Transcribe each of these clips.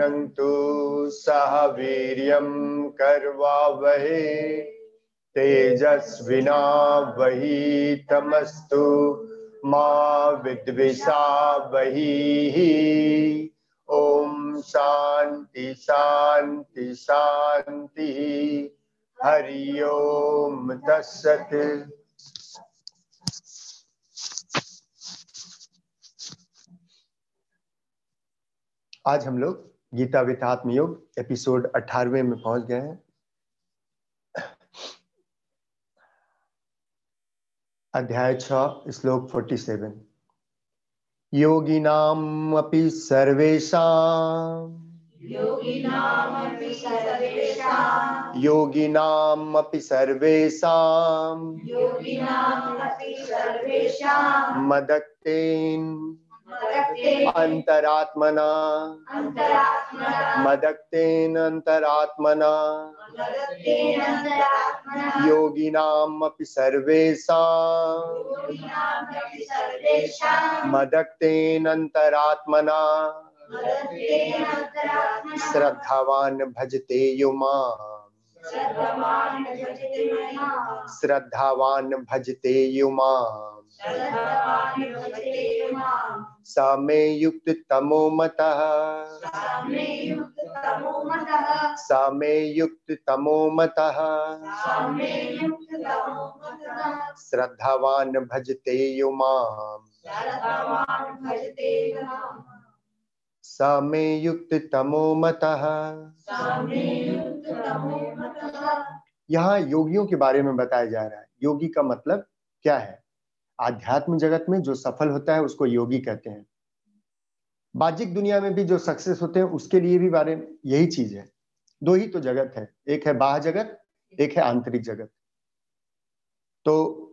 भुनक्तु सह वीर्यं कर्वावहे। तेजस्विना वही तमस्तु, मा विद्विषा वही ओम शांति शांति शांति हरि ओम तत्सत। आज हम लोग गीता विथ आत्मयोग एपिसोड 18वें में पहुँच गए हैं। अध्याय छ श्लोक 47 योगिनाम अपि सर्वेषां योगिनामपि सर्वेषां योगिनाम अपि सर्वेषां योगिनामपि सर्वेषां मदक्तेन मदक्ते अंतरात्मना। मदक्तेन अंतरात्मना योगिनाम सर्वेषां। मदक्तेन अंतरात्मना श्रद्धावान भजते युमा श्रद्धवान् भजते माम् स युक्त तमो मतः सामे मे युक्त तमो मतः सामे श्रद्धावान भजते यो माम्। श्रद्धवान् भजते माम् स मे युक्त तमो सामे मतः। यहाँ योगियों के बारे में बताया जा रहा है। योगी का मतलब क्या है? आध्यात्म जगत में जो सफल होता है, उसको योगी कहते हैं। बाजिक दुनिया में भी जो सक्सेस होते हैं, उसके लिए भी बारे में यही चीज़ है। दो ही तो जगत है। एक है बाह्य जगत, एक है आंतरिक जगत। तो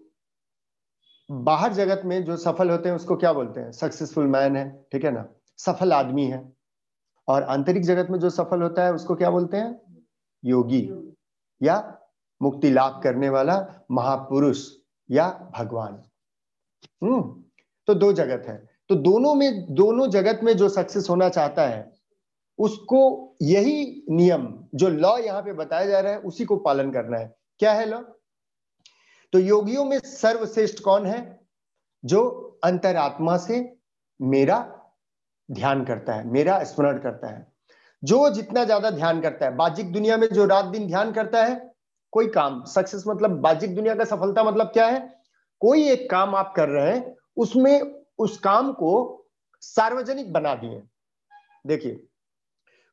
बाहर जगत में जो सफल होते हैं, उसको क्या बोलते हैं? सक्सेसफुल मैन है, ठीक है ना? सफल आदमी है। और आंतरिक जगत में जो सफल होता है, उसको क्या बोलते हैं? योगी। या मुक्ति लाभ करने वाला महापुरुष या भगवान। हम्म तो दो जगत है। तो दोनों में, दोनों जगत में जो सक्सेस होना चाहता है, उसको यही नियम, जो लॉ यहाँ पे बताया जा रहा है, उसी को पालन करना है। क्या है लॉ तो योगियों में सर्वश्रेष्ठ कौन है? जो अंतरात्मा से मेरा ध्यान करता है, मेरा स्मरण करता है। जो जितना ज़्यादा ध्यान करता है, बाजिक दुनिया में जो रात दिन ध्यान करता है, कोई काम। सक्सेस मतलब बाजिक दुनिया का सफलता मतलब क्या है? कोई एक काम आप कर रहे हैं, उसमें उस काम को सार्वजनिक बना दिए। देखिए,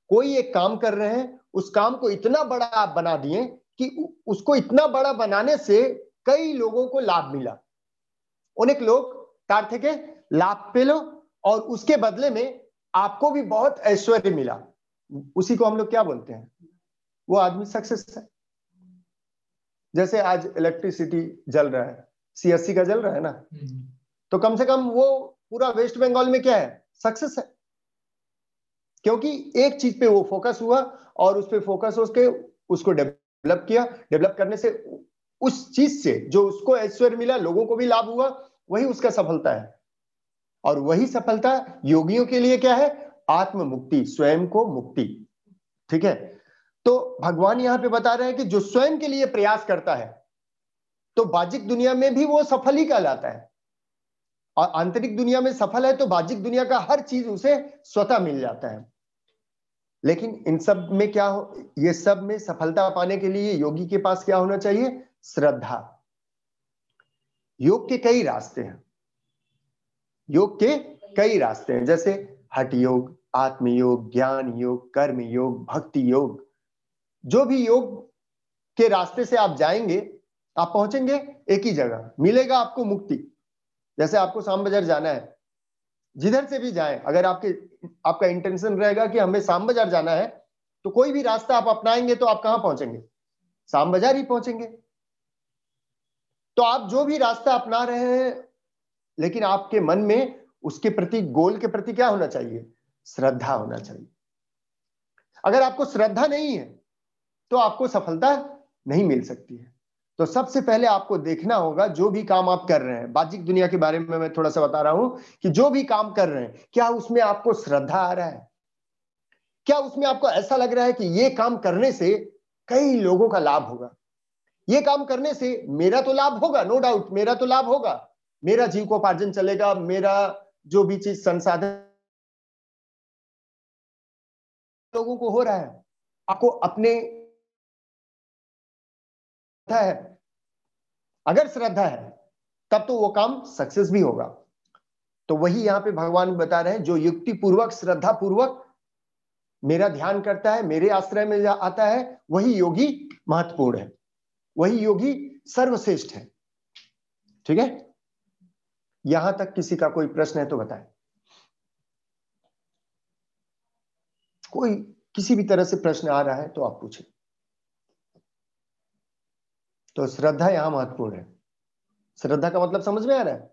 कोई एक काम कर रहे हैं, उस काम को इतना बड़ा आप बना दिए कि उसको इतना बड़ा बनाने से कई लोगों को लाभ मिला। अनेक लोग तार थे लाभ पे लो और उसके बदले में आपको भी बहुत ऐश्वर्य मिला। उसी को हम लोग क्या बोलते हैं? वो आदमी सक्सेस है। जैसे आज इलेक्ट्रिसिटी जल रहा है। सीएससी का जल रहा है ना? तो कम से कम वो पूरा वेस्ट बंगाल में क्या है? सक्सेस है। क्योंकि एक चीज़ पे वो फोकस हुआ और उस पर फोकस होके उसको डेवलप किया। डेवलप करने से उस चीज़ से जो उसको ऐश्वर्य मिला, लोगों को भी लाभ हुआ, वही उसका सफलता है। और वही सफलता योगियों के लिए क्या है? आत्म मुक्ति स्वयं को मुक्ति। ठीक है? तो भगवान यहाँ पे बता रहे हैं कि जो स्वयं के लिए प्रयास करता है तो बाजिक दुनिया में भी वो सफल ही कहलाता है। और आंतरिक दुनिया में सफल है तो बाजिक दुनिया का हर चीज़ उसे स्वतः मिल जाता है। लेकिन इन सब में क्या हो, ये सब में सफलता पाने के लिए योगी के पास क्या होना चाहिए? श्रद्धा। योग के कई रास्ते हैं। योग के कई रास्ते हैं, जैसे हट योग आत्मयोग ज्ञान योग, कर्म योग, भक्ति योग। जो भी योग के रास्ते से आप जाएँगे आप पहुँचेंगे एक ही जगह। मिलेगा आपको मुक्ति। जैसे आपको शाम बाज़ार जाना है, जिधर से भी जाए, अगर आपके, आपका इंटेंशन रहेगा कि हमें शाम बाज़ार जाना है तो कोई भी रास्ता आप अपनाएँगे तो आप कहाँ पहुँचेंगे? शाम बाज़ार ही पहुँचेंगे। तो आप जो भी रास्ता अपना रहे हैं, लेकिन आपके मन में उसके प्रति, गोल के प्रति क्या होना चाहिए? श्रद्धा होना चाहिए। अगर आपको श्रद्धा नहीं है तो आपको सफलता नहीं मिल सकती है। तो सबसे पहले आपको देखना होगा जो भी काम आप कर रहे हैं। बाजिक दुनिया के बारे में मैं थोड़ा सा बता रहा हूँ कि जो भी काम कर रहे हैं, क्या उसमें आपको श्रद्धा आ रहा है? क्या उसमें आपको ऐसा लग रहा है कि ये काम करने से कई लोगों का लाभ होगा? ये काम करने से मेरा तो लाभ होगा नो डाउट मेरा तो लाभ होगा। मेरा जीव को उपार्जन चलेगा, मेरा जो भी चीज़ संसाधन लोगों को हो रहा है, आपको अपने है। अगर श्रद्धा है, तब तो वो काम सक्सेस भी होगा। तो वही यहाँ पे भगवान बता रहे हैं, जो युक्ति पूर्वक श्रद्धा पूर्वक मेरा ध्यान करता है, मेरे आश्रय में आता है, वही योगी महत्वपूर्ण है। वही योगी सर्वश्रेष्ठ है। ठीक है? यहाँ तक किसी का कोई प्रश्न है तो बताएँ। कोई किसी भी तरह से प्रश्न आ रहा है तो आप पूछें। तो श्रद्धा यहाँ महत्वपूर्ण है। श्रद्धा का मतलब समझ में आ रहा है?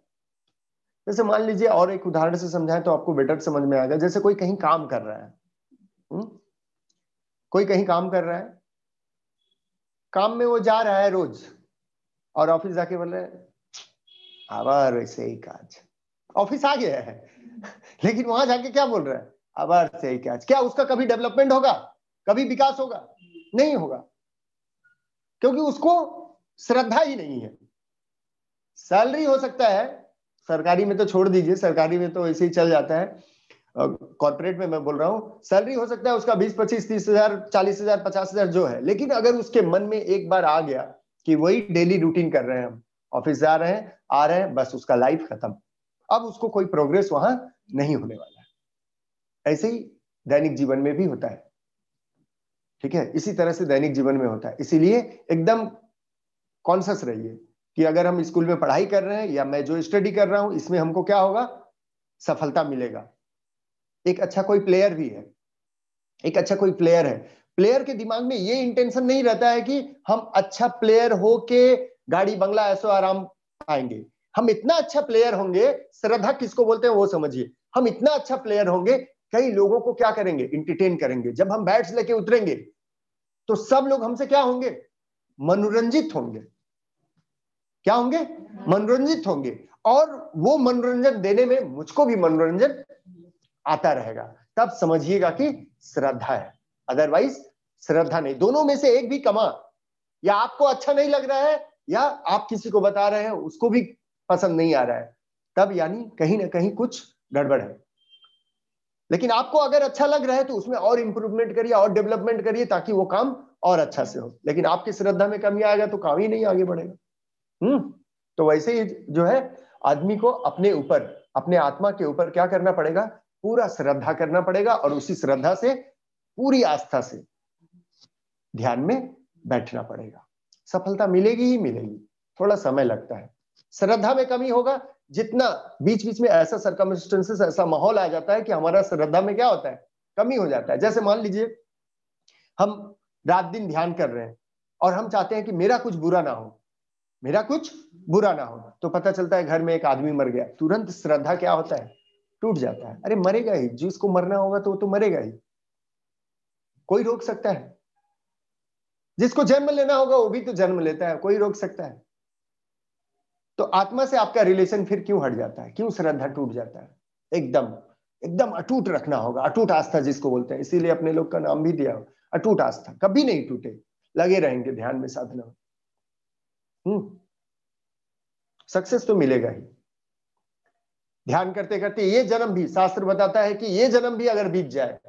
जैसे मान लीजिए और एक उदाहरण से समझाएँ तो आपको बेटर समझ में आएगा जैसे कोई कहीं काम कर रहा है हुँ? हम्म? कोई कहीं काम कर रहा है, काम में वो जा रहा है रोज और ऑफ़िस जाके बोल रहे आवर वैसे ही काज। ऑफ़िस आ गया है, लेकिन वहाँ जाके क्या बोल रहा है? आवर से ही काज। क्या उसका कभी डेवलपमेंट होगा? कभी विकास होगा? नहीं होगा। क्योंकि उसको श्रद्धा ही नहीं है। सैलरी हो सकता है, सरकारी में तो छोड़ दीजिए, सरकारी में तो ऐसे ही चल जाता है। कॉर्पोरेट में मैं बोल रहा हूँ, सैलरी हो सकता है उसका बीस, पच्चीस, तीस हज़ार, चालीस हज़ार, पचास हज़ार जो है, लेकिन अगर उसके मन में एक बार आ गया कि वही डेली रूटीन कर रहे हैं हम ऑफ़िस जा रहे हैं, आ रहे हैं, बस उसका लाइफ खत्म। अब उसको कोई प्रोग्रेस वहाँ नहीं होने वाला है। ऐसे ही दैनिक जीवन में भी होता है। ठीक है? इसी तरह से दैनिक जीवन में होता है। इसीलिए एकदम कॉन्सियस रहिए कि अगर हम स्कूल में पढ़ाई कर रहे हैं या मैं जो स्टडी कर रहा हूँ, इसमें हमको क्या होगा? सफलता मिलेगा। एक अच्छा कोई प्लेयर भी है। एक अच्छा कोई प्लेयर है। प्लेयर के दिमाग में ये इंटेंशन नहीं रहता है कि हम अच्छा प्लेयर हो के गाड़ी, बंगला, ऐसो आराम आएँगे हम इतना अच्छा प्लेयर होंगे, श्रद्धा किसको बोलते हैं वो समझिए। हम इतना अच्छा प्लेयर होंगे, कई लोगों को क्या करेंगे? इंटरटेन करेंगे। जब हम बैट्स लेके उतरेंगे तो सब लोग हमसे क्या होंगे? मनोरंजित होंगे। क्या होंगे? मनोरंजित होंगे। और वो मनोरंजन देने में मुझको भी मनोरंजन आता रहेगा। तब समझिएगा कि श्रद्धा है। अदरवाइज़ श्रद्धा नहीं। दोनों में से एक भी कमा। या आपको अच्छा नहीं लग रहा है, या आप किसी को बता रहे हैं, उसको भी पसंद नहीं आ रहा है। तब यानी कहीं ना कहीं कुछ गड़बड़ है। लेकिन आपको अगर अच्छा लग रहा है तो उसमें और इंप्रूवमेंट करिए, और डेवलपमेंट करिए, ताकि वो काम और अच्छा से हो। लेकिन आपकी श्रद्धा में कमी आएगा तो काम ही नहीं आगे बढ़ेगा। हम्म तो वैसे ही जो है, आदमी को अपने ऊपर, अपने आत्मा के ऊपर क्या करना पड़ेगा? पूरा श्रद्धा करना पड़ेगा और उसी श्रद्धा से, पूरी आस्था से ध्यान में बैठना पड़ेगा। सफलता मिलेगी ही मिलेगी। थोड़ा समय लगता है। श्रद्धा में कमी होगा। जितना बीच बीच में ऐसा सरकमस्टेंसेस ऐसा माहौल आ जाता है कि हमारा श्रद्धा में क्या होता है? कमी हो जाता है। जैसे मान लीजिए, हम रात दिन ध्यान कर रहे हैं। और हम चाहते हैं कि मेरा कुछ बुरा ना हो। मेरा कुछ बुरा ना हो। तो पता चलता है घर में एक आदमी मर गया। तुरंत श्रद्धा क्या होता है? टूट जाता है। अरे मरेगा ही। जिसको मरना होगा तो वो तो मरेगा ही। कोई रोक सकता है? जिसको जन्म लेना होगा वो भी तो जन्म लेता है। कोई रोक सकता है? तो आत्मा से आपका रिलेशन फिर क्यों हट जाता है? क्यों श्रद्धा टूट जाता है? एकदम एकदम अटूट रखना होगा। अटूट आस्था जिसको बोलते हैं। इसीलिए अपने लोग का नाम भी दिया। अटूट आस्था, कभी नहीं टूटे। लगे रहेंगे ध्यान में साधना। हम्म। सक्सेस तो मिलेगा ही। ध्यान करते करते ये जन्म भी, शास्त्र बताता है कि ये जन्म भी अगर बीत जाए,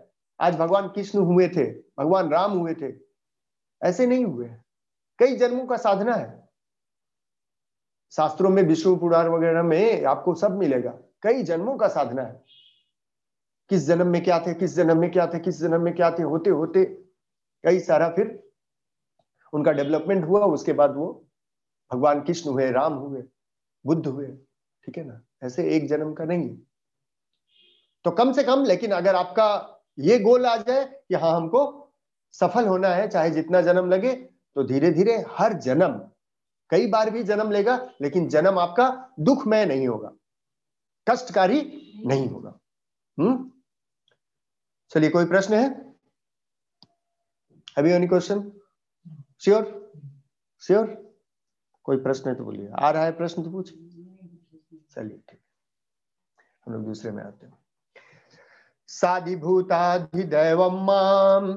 आज भगवान कृष्ण हुए थे, भगवान राम हुए थे, ऐसे नहीं हुए। कई जन्मों का साधना है। शास्त्रों में विष्णु पुराण वगैरह में आपको सब मिलेगा। कई जन्मों का साधना है। किस जन्म में क्या थे, किस जन्म में क्या थे, किस जन्म में क्या थे होते होते कई सारा फिर उनका डेवलपमेंट हुआ, उसके बाद वो भगवान कृष्ण हुए, राम हुए, बुद्ध हुए, ठीक है ना? ऐसे एक जन्म का नहीं तो कम से कम, लेकिन अगर आपका ये गोल आ जाए कि हाँ हमको सफल होना है, चाहे जितना जन्म लगे तो धीरे धीरे हर जन्म, कई बार भी जन्म लेगा, लेकिन जन्म आपका दुखमय नहीं होगा, कष्टकारी नहीं होगा। हम्म? चलिए, कोई प्रश्न है? Have you any question sure sure कोई प्रश्न है तो बोलिए। आ रहा है प्रश्न तो पूछ। चलिए ठीक हम लोग दूसरे में आते हैं। साधिभूताधिदैवं माम्।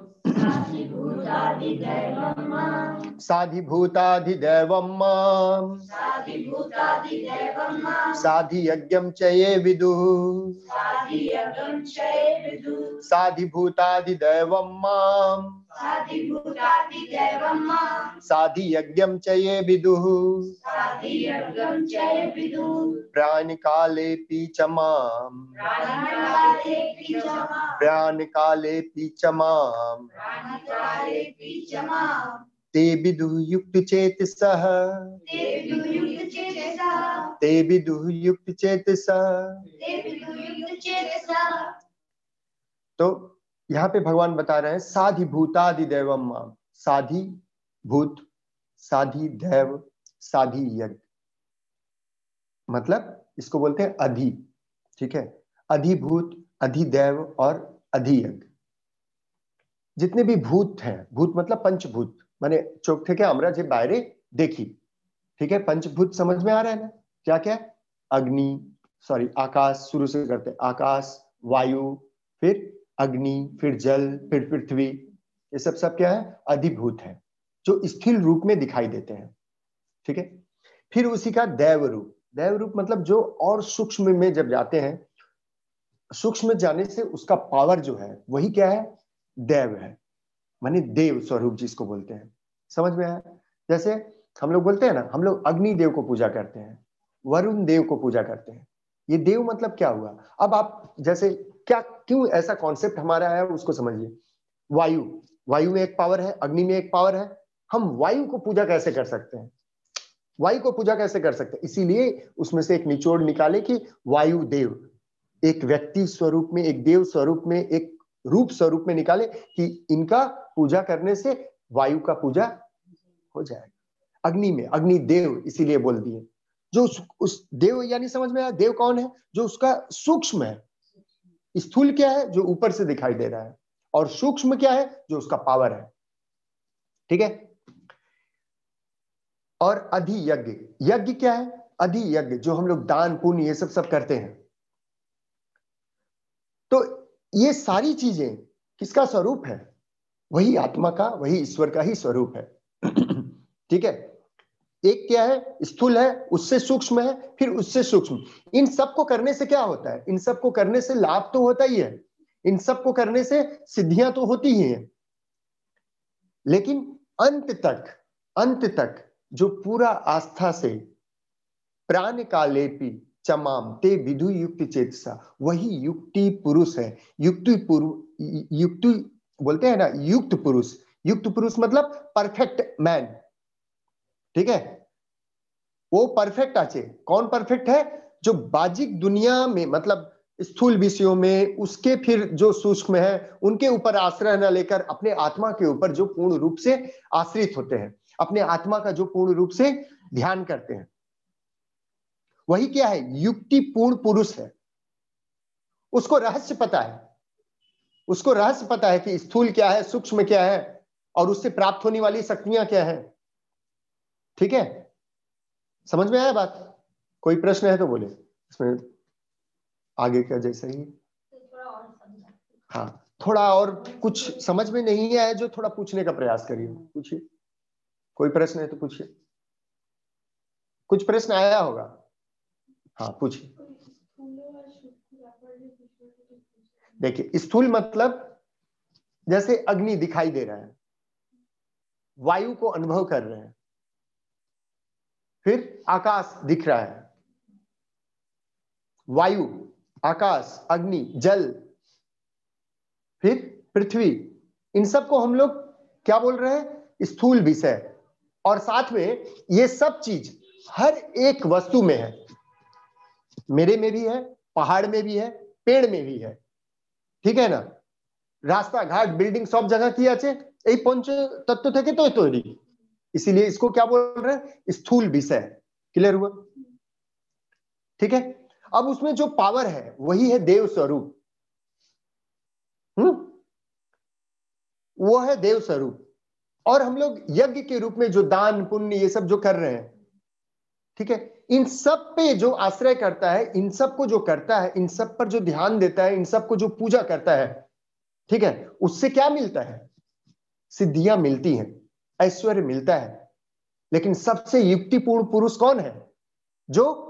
साधिभूतादिदैवं माँ साधिभूताधिदैवं माम्। साधियज्ञं च ये विदुः। विदु। साधिभूताधिदैवं माम्। साधिभूतादिदैवं माँ साधियज्ञं च ये विदुः। साधियगं च विदु। प्राणिकालेऽपि च माम्। प्राणकालेऽपि च माम्। ते विदुः युक्तचेतसः ते विदुयुक्तचेतसा ते विदुः युक्तचेतसः ते विदुयुक्तचेतसा तो यहाँ पे भगवान बता रहे हैं, साधि भूतादि दैवम माम। साधि भूत, साधि दैव, साधि यज्ञ। मतलब इसको बोलते हैं अधि, ठीक है? अधिभूत अधिदैव और अधियज्ञ जितने भी भूत हैं, भूत मतलब पंचभूत, माने चौक थे क्या हमरा जे बाहरे देखी, ठीक है? पंचभूत समझ में आ रहा है ना? क्या क्या अग्नि सॉरी आकाश, शुरू से करते आकाश, वायु, फिर अग्नि, फिर जल, फिर पृथ्वी, ये सब सब क्या है? अधिभूत है, जो स्थिर रूप में दिखाई देते हैं। ठीक है? फिर उसी का दैव रूप। दैव रूप मतलब जो और सूक्ष्म में जब जाते हैं, सूक्ष्म जाने से उसका पावर जो है, वही क्या है? दैव है। माने देव स्वरूप जिसको बोलते हैं। समझ में आया? जैसे हम लोग बोलते हैं ना, हम लोग अग्नि देव को पूजा करते हैं, वरुण देव को पूजा करते हैं। ये देव मतलब क्या हुआ? अब आप जैसे क्या क्यों ऐसा कॉन्सेप्ट हमारा है उसको समझिए। वायु। वायु में एक पावर है अग्नि में एक पावर है। हम वायु को पूजा कैसे कर सकते हैं? वायु को पूजा कैसे कर सकते हैं? इसीलिए उसमें से एक निचोड़ निकाले कि वायु देव। एक व्यक्ति स्वरूप में एक देव स्वरूप में एक रूप स्वरूप में निकाले कि इनका पूजा करने से वायु का पूजा हो जाएगा। अग्नि में अग्नि देव इसीलिए बोल दिए। जो उस, उस देव यानी समझ में आया देव कौन है? जो उसका सूक्ष्म है। स्थूल क्या है जो ऊपर से दिखाई दे रहा है? और सूक्ष्म क्या है जो उसका पावर है? ठीक है? और अधि यज्ञ यज्ञ क्या है? अधि यज्ञ जो हम लोग दान, पुण्य, ये सब सब करते हैं। तो ये सारी चीज़ें किसका स्वरूप है? वही आत्मा का, वही ईश्वर का ही स्वरूप है। ठीक है? एक क्या है? स्थूल है, उससे सूक्ष्म है, फिर उससे सूक्ष्म। इन सबको करने से क्या होता है? इन सबको करने से लाभ तो होता ही है। इन सबको करने से सिद्धियाँ तो होती ही हैं। लेकिन अंत तक अंत तक जो पूरा आस्था से प्राण कालेपी चमाम ते विधु युक्ति चेतसा, वही युक्ति पुरुष है। युक्ति पुरुष युक्ति बोलते हैं ना, युक्त पुरुष। युक्त पुरुष मतलब परफेक्ट मैन ठीक है? वो परफेक्ट आचे। कौन परफेक्ट है? जो बाजिक दुनिया में मतलब स्थूल विषयों में, उसके फिर जो सूक्ष्म है, उनके ऊपर आश्रय न लेकर अपने आत्मा के ऊपर जो पूर्ण रूप से आश्रित होते हैं, अपने आत्मा का जो पूर्ण रूप से ध्यान करते हैं। वही क्या है? युक्ति पूर्ण पुरुष है। उसको रहस्य पता है। उसको रहस्य पता है कि स्थूल क्या है, सूक्ष्म क्या है, और उससे प्राप्त होने वाली शक्तियाँ क्या है। ठीक है? समझ में आया बात? कोई प्रश्न है तो बोले। इसमें आगे का जैसा ही। हाँ थोड़ा और कुछ समझ में नहीं आया जो थोड़ा पूछने का प्रयास करिए। पूछिए। कोई प्रश्न है तो पूछिए। कुछ प्रश्न आया होगा? हाँ पूछिए। देखिए, स्थूल मतलब जैसे अग्नि दिखाई दे रहा है। वायु को अनुभव कर रहे हैं। फिर आकाश दिख रहा है वायु आकाश अग्नि जल फिर पृथ्वी इन सब को हम लोग क्या बोल रहे हैं स्थूल विषय और साथ में ये सब चीज हर एक वस्तु में है मेरे में भी है पहाड़ में भी है पेड़ में भी है ঠিক है না रास्ता घाट बिल्डिंग सब जगह की আছে এই पंच तत्व থেকে तो तैरी इसीलिए इसको क्या बोल रहे हैं? स्थूल विषय। क्लियर हुआ? ठीक है? अब उसमें जो पावर है, वही है देव स्वरूप। हम्म? वो है देव स्वरूप। और हम लोग यज्ञ के रूप में जो दान, पुण्य, ये सब जो कर रहे हैं, ठीक है? इन सब पे जो आश्रय करता है, इन सबको जो करता है, इन सब पर जो ध्यान देता है, इन सबको जो पूजा करता है, ठीक है? उससे क्या मिलता है? सिद्धियाँ मिलती हैं। ऐश्वर्य मिलता है। लेकिन सबसे युक्तिपूर्ण पुरुष कौन है? जो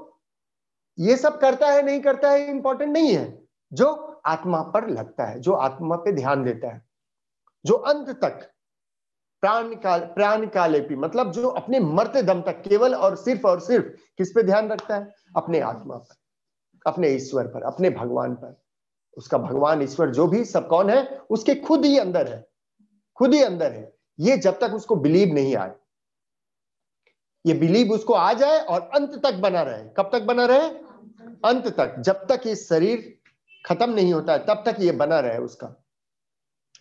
ये सब करता है, नहीं करता है इंपॉर्टेंट नहीं है। जो आत्मा पर लगता है, जो आत्मा पे ध्यान देता है। जो अंत तक, प्राण काल, प्राण कालेपी मतलब जो अपने मरते दम तक, केवल और सिर्फ़ और सिर्फ़ किस पे ध्यान रखता है? अपने आत्मा पर, अपने ईश्वर पर, अपने भगवान पर। उसका भगवान, ईश्वर जो भी सब कौन है, उसके खुद ही अंदर है। खुद ही अंदर है। ये जब तक उसको बिलीव नहीं आए। ये बिलीव उसको आ जाए और अंत तक बना रहे। कब तक बना रहे? अंत तक। जब तक ये शरीर खत्म नहीं होता है, तब तक ये बना रहे उसका।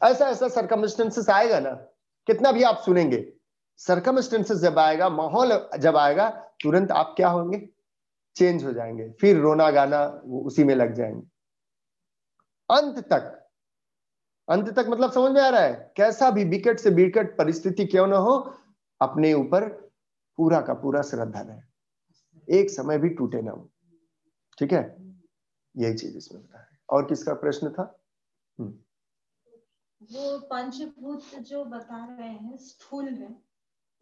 ऐसा ऐसा सरकमस्टेंसेस आएगा ना। कितना भी आप सुनेंगे सरकमस्टेंसेस जब आएगा, माहौल जब आएगा, तुरंत आप क्या होंगे? चेंज हो जाएँगे। फिर रोना गाना उसी में लग जाएँगे। अंत तक। अंत तक मतलब समझ में आ रहा है? कैसा भी विकट से विकट परिस्थिति क्यों ना हो अपने ऊपर पूरा का पूरा श्रद्धा रहे। एक समय भी टूटे ना हो। ठीक है? यही चीज़ इसमें होता है। और किसका प्रश्न था? हम्म। वो पंचभूत जो बता रहे हैं स्थूल में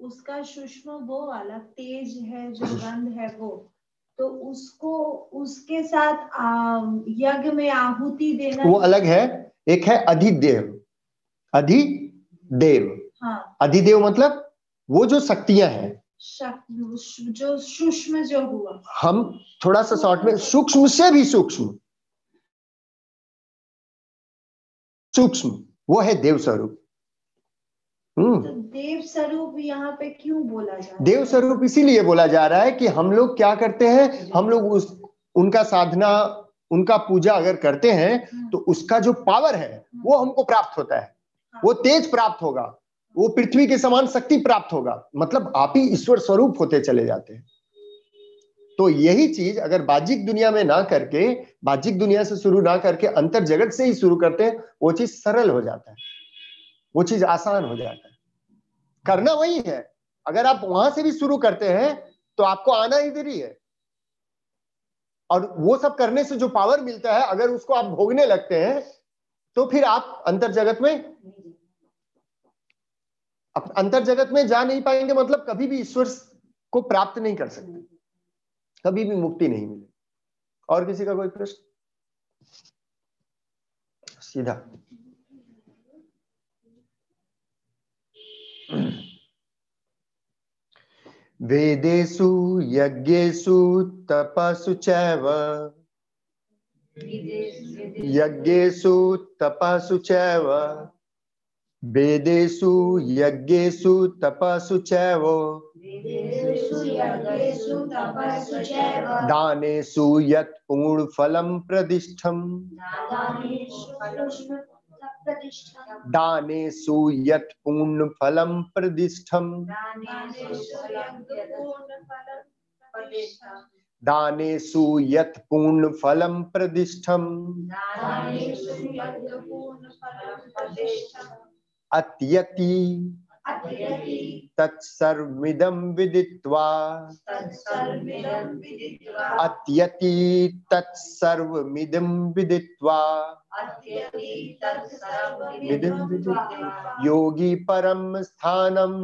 उसका सूक्ष्म वो वाला तेज है जो गंध है वो तो उसको उसके साथ यज्ञ में आहुति देना वो अलग है? एक है अधिदेव। अधिदेव। हाँ। अधिदेव मतलब वो जो शक्तियाँ हैं। जो सूक्ष्म जो हुआ। हम थोड़ा सा शॉर्ट में सूक्ष्म। से भी सूक्ष्म। सूक्ष्म। वो है देव स्वरूप। हम्म। तो देव स्वरूप यहाँ पे क्यों बोला जा रहा देव स्वरूप इसीलिए बोला जा रहा है कि हम लोग क्या करते हैं? हम लोग उस उनका साधना उनका पूजा अगर करते हैं हम्म। तो उसका जो पावर है हम्म। वो हमको प्राप्त होता है। हाँ। वो तेज प्राप्त होगा। वो पृथ्वी के समान शक्ति प्राप्त होगा। मतलब आप ही ईश्वर स्वरूप होते चले जाते हैं। तो यही चीज़ अगर बाजिक दुनिया में ना करके बाजिक दुनिया से शुरू ना करके अंतर जगत से ही शुरू करते हैं वो चीज़ सरल हो जाता है। वो चीज़ आसान हो जाता है। करना वही है। अगर आप वहाँ से भी शुरू करते हैं तो आपको आना इधर ही है। और वो सब करने से जो पावर मिलता है, अगर उसको आप भोगने लगते हैं तो फिर आप अंतर जगत में अंतर जगत में जा नहीं पाएँगे मतलब कभी भी ईश्वर को प्राप्त नहीं कर सकते। कभी भी मुक्ति नहीं मिलेगी और किसी का कोई प्रश्न? सीधा। वेदेषु यज्ञेषु तपसु चैव। यज्ञेषु तपसु चैव। वेदेषु यज्ञेषु तपसु चैव। दानेषु यत् पूर्णफलं प्रदिष्ठम्। दानेषु यत् पूर्णफलं दाने दानेषु यत् पूर्णफलं प्रदिष्ठम अत्यति तत्सर्विदं विदित्वा। अत्यति तत्सर्वमिदं विदित्वा। योगी परम स्थानम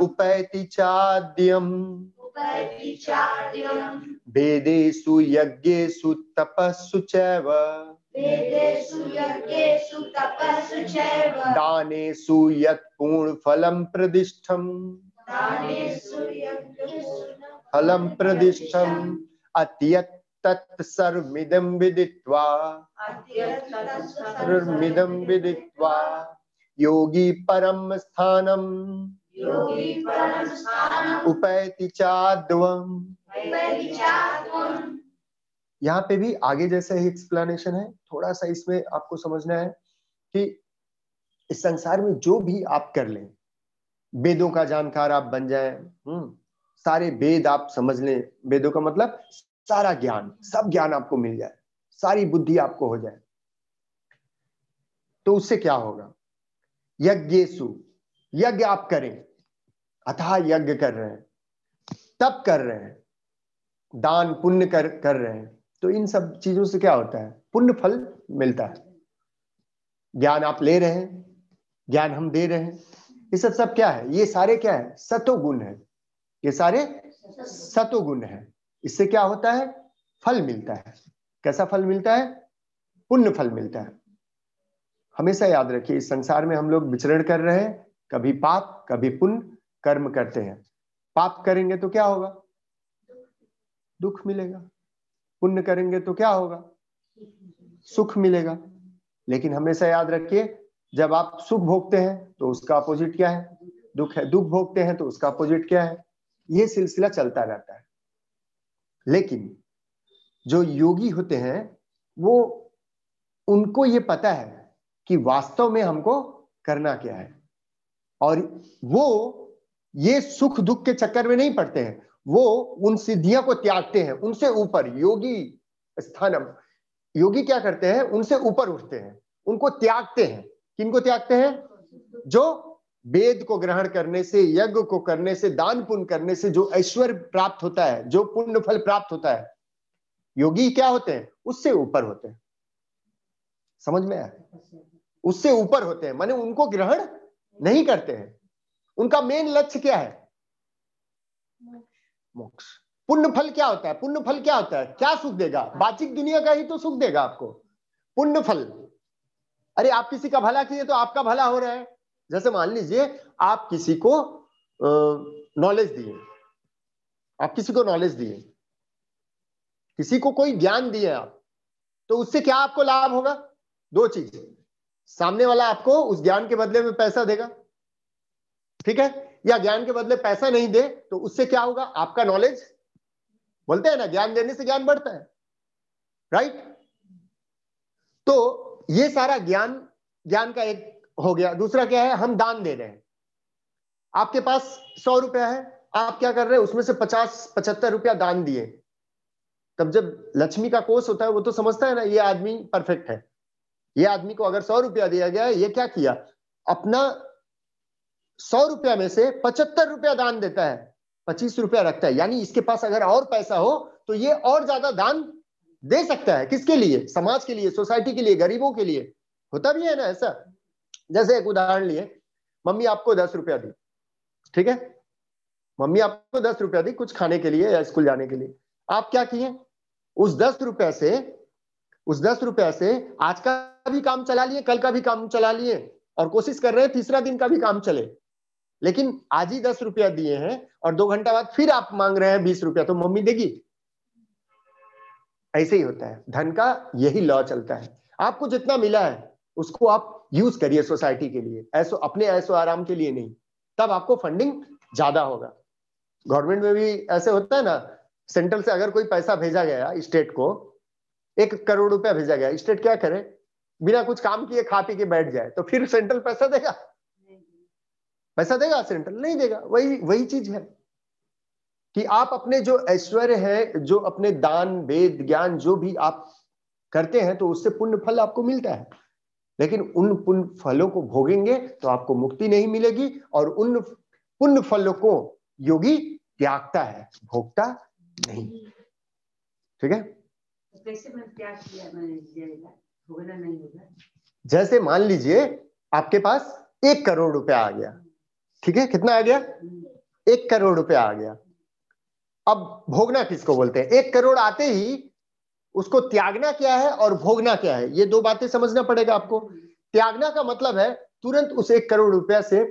उपैति चाद्यम वेदेषु यज्ञेषु तपस्सु चैव। दानेषु यत् पूर्णफलं प्रदिष्ठम्। फलं प्रदिष्ठम्। अत्यत् तत् सर्वमिदं विदित्वा। सर्वमिदं विदित्वा। योगी परम स्थानम। उपैति चाद्वम यहाँ पे भी आगे जैसे ही एक्सप्लेनेशन है, थोड़ा सा इसमें आपको समझना है कि इस संसार में जो भी आप कर लें, वेदों का जानकार आप बन जाए हम्म सारे वेद आप समझ लें। वेदों का मतलब सारा ज्ञान, सब ज्ञान आपको मिल जाए, सारी बुद्धि आपको हो जाए। तो उससे क्या होगा? यज्ञेशु, यज्ञ आप करें अथा यज्ञ कर रहे हैं, तप कर रहे हैं, दान पुण्य कर कर रहे हैं। तो इन सब चीज़ों से क्या होता है? पुण्य फल मिलता है। ज्ञान आप ले रहे हैं, ज्ञान हम दे रहे हैं। ये सब सब क्या है? ये सारे क्या है? सतो गुण है। ये सारे सतो गुण है। इससे क्या होता है? फल मिलता है। कैसा फल मिलता है? पुण्य फल मिलता है। हमेशा याद रखिए, इस संसार में हम लोग विचरण कर रहे हैं। कभी पाप, कभी पुण्य, कर्म करते हैं। पाप करेंगे तो क्या होगा? दुख मिलेगा। पुण्य करेंगे तो क्या होगा? सुख मिलेगा। लेकिन हमेशा याद रखिए, जब आप सुख भोगते हैं तो उसका अपोजिट क्या है? दुख है। दुख भोगते हैं तो उसका अपोजिट क्या है? ये सिलसिला चलता रहता है। लेकिन जो योगी होते हैं, वो, उनको ये पता है कि वास्तव में हमको करना क्या है। और वो ये सुख दुख के चक्कर में नहीं पड़ते हैं। वो उन सिद्धियाँ को त्यागते हैं, उनसे ऊपर, योगी स्थानम। योगी क्या करते हैं? उनसे ऊपर उठते हैं, उनको त्यागते हैं। किनको त्यागते हैं? जो वेद को ग्रहण करने से, यज्ञ को करने से, दान पुण्य करने से जो ऐश्वर्य प्राप्त होता है, जो पुण्य फल प्राप्त होता है, योगी क्या होते हैं? उससे ऊपर होते हैं। समझ में आया? उससे ऊपर होते हैं, माने उनको ग्रहण नहीं करते हैं। उनका मेन लक्ष्य क्या है? मोक्ष। पुण्य फल क्या होता है? पुण्य फल क्या होता है? क्या सुख देगा? बाचिक दुनिया का ही तो सुख देगा आपको। पुण्य फल अरे, आप किसी का भला किए तो आपका भला हो रहा है। जैसे मान लीजिए, आप किसी को नॉलेज दिए। आप किसी को नॉलेज दिए। किसी को कोई ज्ञान दिए आप तो उससे क्या आपको लाभ होगा? दो चीज़। सामने वाला आपको उस ज्ञान के बदले में पैसा देगा। ठीक है? या ज्ञान के बदले पैसा नहीं दे तो उससे क्या होगा? आपका नॉलेज बोलते हैं ना, ज्ञान देने से ज्ञान बढ़ता है राइट तो ये सारा ज्ञान ज्ञान का एक हो गया। दूसरा क्या है? हम दान दे रहे हैं। आपके पास सौ रुपया है, आप क्या कर रहे हैं? उसमें से पचास, पचहत्तर रुपया दान दिए। तब जब लक्ष्मी का कोष होता है, वो तो समझता है ना, ये आदमी परफेक्ट है। ये आदमी को अगर सौ रुपया दिया गया है, ये क्या किया? अपना सौ रुपया में से पचहत्तर रुपया दान देता है, पच्चीस रुपया रखता है। यानी इसके पास अगर और पैसा हो तो ये और ज़्यादा दान दे सकता है। किसके लिए? समाज के लिए, सोसाइटी के लिए, गरीबों के लिए। होता भी है ना ऐसा? जैसे एक उदाहरण लिए, मम्मी आपको दस रुपया दी, ठीक है? मम्मी आपको दस रुपया दी कुछ खाने के लिए या स्कूल जाने के लिए। आप क्या किए? उस दस रुपया से, उस दस रुपया से आज का भी काम चला लिए, कल का भी काम चला लिए और कोशिश कर रहे हैं तीसरा दिन का भी काम चले। लेकिन आज ही दस रुपया दिए हैं और दो घंटा बाद फिर आप मांग रहे हैं बीस रुपया तो मम्मी देगी। ऐसे ही होता है। धन का यही लॉ चलता है। आपको जितना मिला है, उसको आप यूज़ करिए सोसाइटी के लिए। ऐसो, अपने ऐसो आराम के लिए नहीं। तब आपको फंडिंग ज़्यादा होगा। गवर्नमेंट में भी ऐसे होता है ना सेंट्रल से अगर कोई पैसा भेजा गया स्टेट को, एक करोड़ रुपया भेजा गया स्टेट क्या करे? बिना कुछ काम किए खा पी के बैठ जाए तो फिर सेंट्रल पैसा देगा। पैसा देगा सेंट्रल नहीं देगा वही वही चीज़ है कि आप अपने जो ऐश्वर्य है जो अपने दान वेद ज्ञान जो भी आप करते हैं तो उससे पुण्य फल आपको मिलता है। लेकिन उन पुण्य फलों को भोगेंगे तो आपको मुक्ति नहीं मिलेगी और उन पुण्य फलों को योगी त्यागता है भोगता नहीं। ठीक है? होगा। जैसे मान लीजिए आपके पास एक करोड़ रुपया आ गया। ठीक है? कितना आ गया? एक करोड़ रुपया आ गया। अब भोगना किसको बोलते हैं? एक करोड़ आते ही उसको त्यागना क्या है और भोगना क्या है? ये दो बातें समझना पड़ेगा आपको। त्यागना का मतलब है, तुरंत उस एक करोड़ रुपया से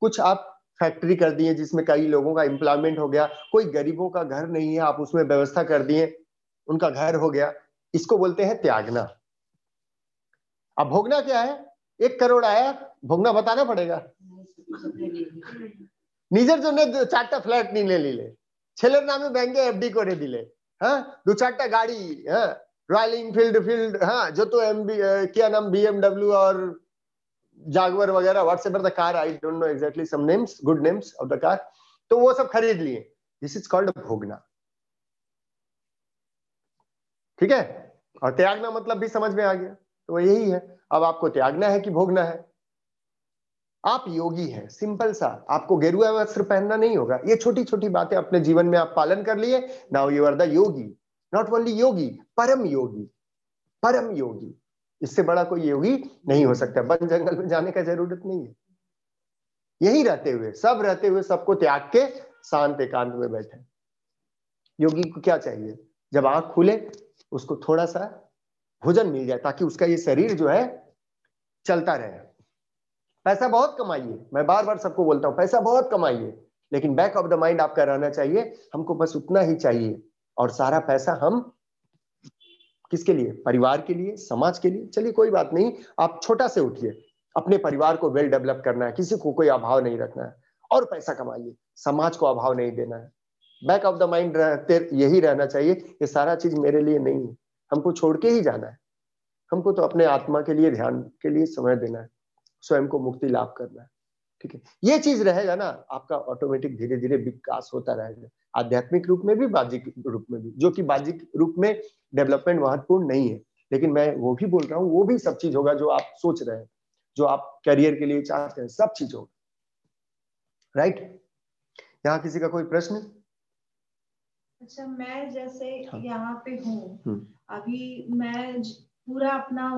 कुछ आप फैक्ट्री कर दिए, जिसमें कई लोगों का एम्प्लॉयमेंट हो गया। कोई गरीबों का घर नहीं है, आप उसमें व्यवस्था कर दिए, उनका घर हो गया। इसको बोलते हैं त्यागना। अब भोगना क्या है? एक करोड़ आया, भोगना बताना पड़ेगा। নিজের জন্য চারটা ফ্ল্যাট নিলে নিলে ছেলের নামে ব্যাংকে এফডি করে দিলে হ্যাঁ দু চারটা গাড়ি হ্যাঁ रॉयल इनफील्ड फील्ड हाँ जो तो एम बी क्या नाम बीएमडब्ल्यू और जागवर वगैरह whatsoever the car I don't know exactly some names good names of the car तो वो सब खरीद लिए दिस इज कॉल्ड भोगना ठीक है और त्यागना मतलब भी समझ में आ गया तो यही है अब आपको त्यागना है कि भोगना है आप योगी हैं सिंपल सा। आपको गेरुआ वस्त्र पहनना नहीं होगा। ये छोटी छोटी बातें अपने जीवन में आप पालन कर लिए। Now you are the yogi not only yogi परम योगी। परम योगी। इससे बड़ा कोई योगी नहीं हो सकता। वन जंगल में जाने का ज़रूरत नहीं है। यही रहते हुए, सब रहते हुए सबको त्याग के शांत एकांत में बैठे योगी को क्या चाहिए? जब आँख खुले, उसको थोड़ा सा भोजन मिल जाए ताकि उसका ये शरीर जो है, चलता रहे। पैसा बहुत कमाइए। मैं बार बार सबको बोलता हूँ, पैसा बहुत कमाइए। लेकिन बैक ऑफ़ द माइंड आपका रहना चाहिए, हमको बस उतना ही चाहिए। और सारा पैसा हम किसके लिए? परिवार के लिए, समाज के लिए? चलिए कोई बात नहीं, आप छोटा से उठिए। अपने परिवार को वेल डेवलप करना है, किसी को कोई अभाव नहीं रखना है। और पैसा कमाइए, समाज को अभाव नहीं देना है। बैक ऑफ़ द माइंड रहते, यही रहना चाहिए ये सारा चीज़ मेरे लिए नहीं है। हमको छोड़ के ही जाना है। हमको तो अपने आत्मा के लिए, ध्यान के लिए समय देना है। स्वयं को मुक्ति लाभ करना है। ठीक है? ये चीज़ रहेगा ना आपका ऑटोमेटिक धीरे धीरे विकास होता रहेगा। आध्यात्मिक रूप में भी बाजिक रूप में भी जो कि बाजिक रूप में डेवलपमेंट महत्वपूर्ण नहीं है। लेकिन मैं वो भी बोल रहा हूँ वो भी सब चीज़ होगा जो आप सोच रहे हैं जो आप करियर के लिए चाहते हैं सब चीज़ होगा। राइट यहाँ किसी का कोई प्रश्न? अच्छा मैं जैसे हाँ। यहाँ पे हूँ हम्म। अभी मैं पूरा अपना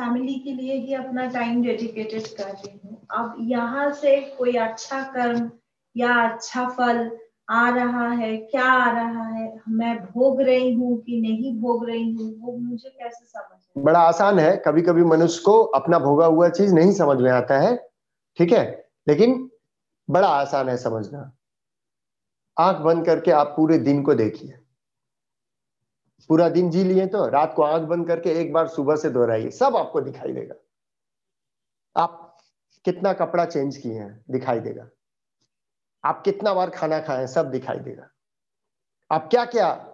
फैमिली के लिए ही अपना टाइम डेडिकेटेड कर रही हूँ। अब यहाँ से कोई अच्छा कर्म या अच्छा फल आ रहा है, क्या आ रहा है, मैं भोग रही हूँ कि नहीं भोग रही हूँ, वो मुझे कैसे समझ बड़ा आसान है। कभी कभी मनुष्य को अपना भोगा हुआ चीज़ नहीं समझ में आता है, ठीक है? लेकिन बड़ा आसान है समझना। आँख बंद करके आप पूरे दिन को देखिए। पूरा दिन जी लिए तो रात को आँख बंद करके एक बार सुबह से दोहराइए, सब आपको दिखाई देगा। आप कितना कपड़ा चेंज किए हैं, दिखाई देगा। आप कितना बार खाना खाए हैं, सब दिखाई देगा। आप क्या क्या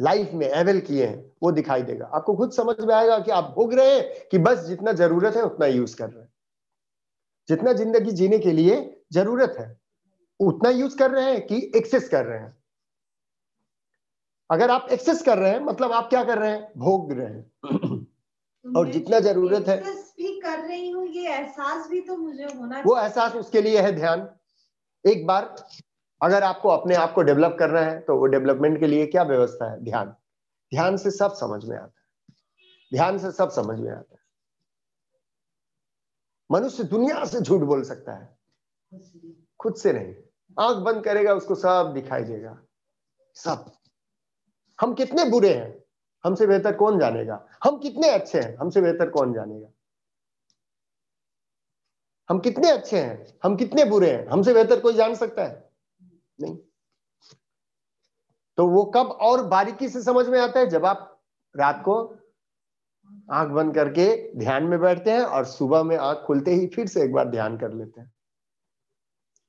लाइफ में एवेल किए हैं, वो दिखाई देगा। आपको खुद समझ में आएगा कि आप भोग रहे हैं कि बस जितना ज़रूरत है, उतना यूज़ कर रहे हैं। जितना ज़िंदगी जीने के लिए ज़रूरत है, उतना यूज़ कर रहे हैं कि एक्सेस कर रहे हैं। अगर आप एक्सेस कर रहे हैं मतलब आप क्या कर रहे हैं? भोग रहे हैं। और जितना ज़रूरत है- भी कर रही हूँ ये एहसास भी तो मुझे होना वो एहसास उसके लिए है ध्यान। एक बार अगर आपको अपने आप को डेवलप करना है तो वो डेवलपमेंट के लिए क्या व्यवस्था है? ध्यान। ध्यान से सब समझ में आता है। ध्यान से सब समझ में आता है। मनुष्य दुनिया से झूठ बोल सकता है। खुद से नहीं। आँख बंद करेगा उसको सब दिखाई देगा। सब। हम कितने बुरे हैं? हमसे बेहतर कौन जानेगा? हम कितने अच्छे हैं? हमसे बेहतर कौन जानेगा? हम कितने अच्छे हैं? हम कितने बुरे हैं? हमसे बेहतर कोई जान सकता है? नहीं। तो वो कब और बारीकी से समझ में आता है? जब आप रात को आँख बंद करके ध्यान में बैठते हैं और सुबह में आँख खुलते ही फिर से एक बार ध्यान कर लेते हैं।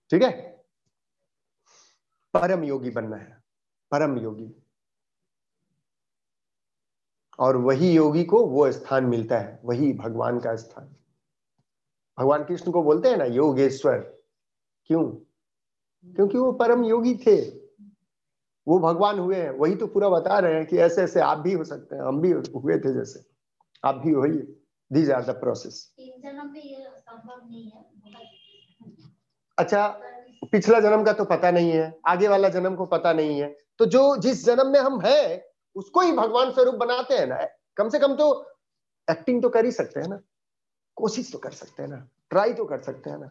ठीक है? परम योगी बनना है। परम योगी। और वही योगी को वो स्थान मिलता है वही भगवान का स्थान। भगवान कृष्ण को बोलते हैं ना योगेश्वर। क्यों? क्योंकि वो परम योगी थे। वो भगवान हुए हैं। वही तो पूरा बता रहे हैं कि ऐसे ऐसे आप भी हो सकते हैं। हम भी हुए थे जैसे। आप भी होइए दीज आर द प्रोसेस तीन जन्म में ये संभव नहीं अच्छा पिछला जन्म का तो पता नहीं है। आगे वाला जन्म को पता नहीं है। तो जो जिस जन्म में हम हैं उसको ही भगवान स्वरूप बनाते हैं ना। कम से कम तो एक्टिंग तो कर ही सकते हैं ना। कोशिश तो कर सकते हैं ना। ट्राई तो कर सकते हैं ना।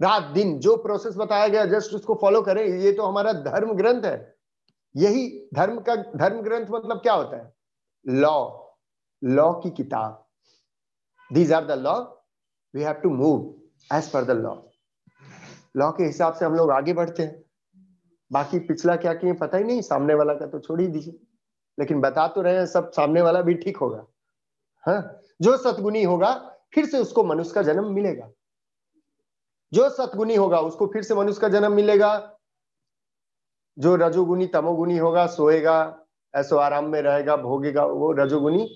रात दिन जो प्रोसेस बताया गया जस्ट उसको फॉलो करें, ये तो हमारा धर्म ग्रंथ है। यही धर्म का, धर्म ग्रंथ मतलब क्या होता है? लॉ लॉ की किताब। These are the law we have to move as per the law law के हिसाब से हम लोग आगे बढ़ते हैं। बाकी पिछला क्या किए, पता ही नहीं। सामने वाला का तो छोड़ ही दीजिए। लेकिन बता तो रहे हैं, सब सामने वाला भी ठीक होगा। हाँ? जो सतगुनी होगा, फिर से उसको मनुष्य का जन्म मिलेगा। जो सतगुनी होगा, उसको फिर से मनुष्य का जन्म मिलेगा। जो रजोगुनी तमोगुनी होगा, सोएगा, ऐसो आराम में रहेगा, भोगेगा, वो रजोगुनी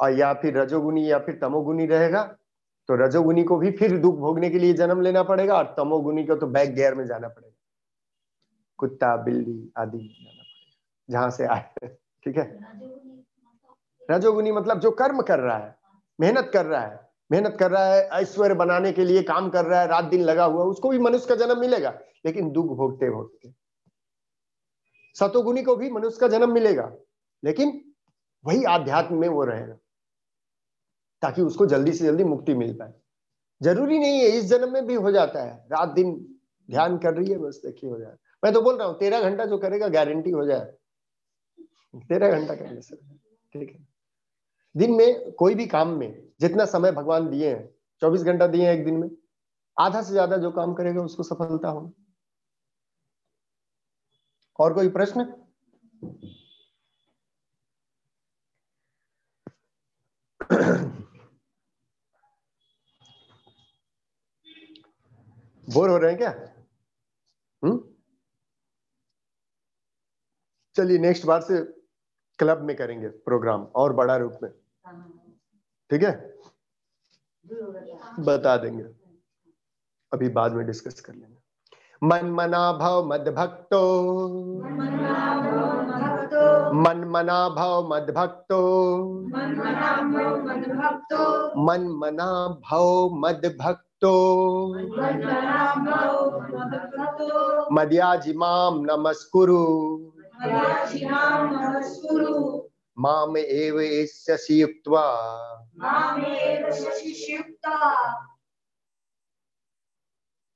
और या फिर रजोगुनी या फिर तमोगुनी रहेगा तो रजोगुनी को भी फिर दुख भोगने के लिए जन्म लेना पड़ेगा, और तमोगुनी को तो बैक गेयर में जाना पड़ेगा। कुत्ता, बिल्ली आदि जाना जहाँ से आए। ठीक है? रजोगुनी मतलब जो कर्म कर रहा है मेहनत कर रहा है। मेहनत कर रहा है ऐश्वर्य बनाने के लिए काम कर रहा है रात दिन लगा हुआ उसको भी मनुष्य का जन्म मिलेगा लेकिन दुख भोगते भोगते सतोगुनी को भी मनुष्य का जन्म मिलेगा लेकिन वही आध्यात्म में वो रहेगा ताकि उसको जल्दी से जल्दी मुक्ति मिल पाए। ज़रूरी नहीं है इस जन्म में भी हो जाता है। रात दिन ध्यान कर रही है बस देखिए हो जाए। मैं तो बोल रहा हूँ तेरह घंटा जो करेगा गारंटी हो जाए। तेरह घंटा करने से ठीक है। दिन में, कोई भी काम में, जितना समय भगवान दिए हैं, चौबीस घंटा दिए हैं एक दिन में, आधा से ज़्यादा जो काम करेगा, उसको सफलता होगी। और कोई प्रश्न? बोर हो रहे हैं क्या? हम्म? चलिए, नेक्स्ट बार से क्लब में करेंगे प्रोग्राम और बड़ा रूप में। ठीक है? बता देंगे। अभी बाद में डिस्कस कर लेंगे। मन मना भव मद भक्तो मन मना भव मद भक्तो मन मना भव मद भक्तो मद्याजिमाम नमस्कुरु। माम एव एष्यसि युक्त्वा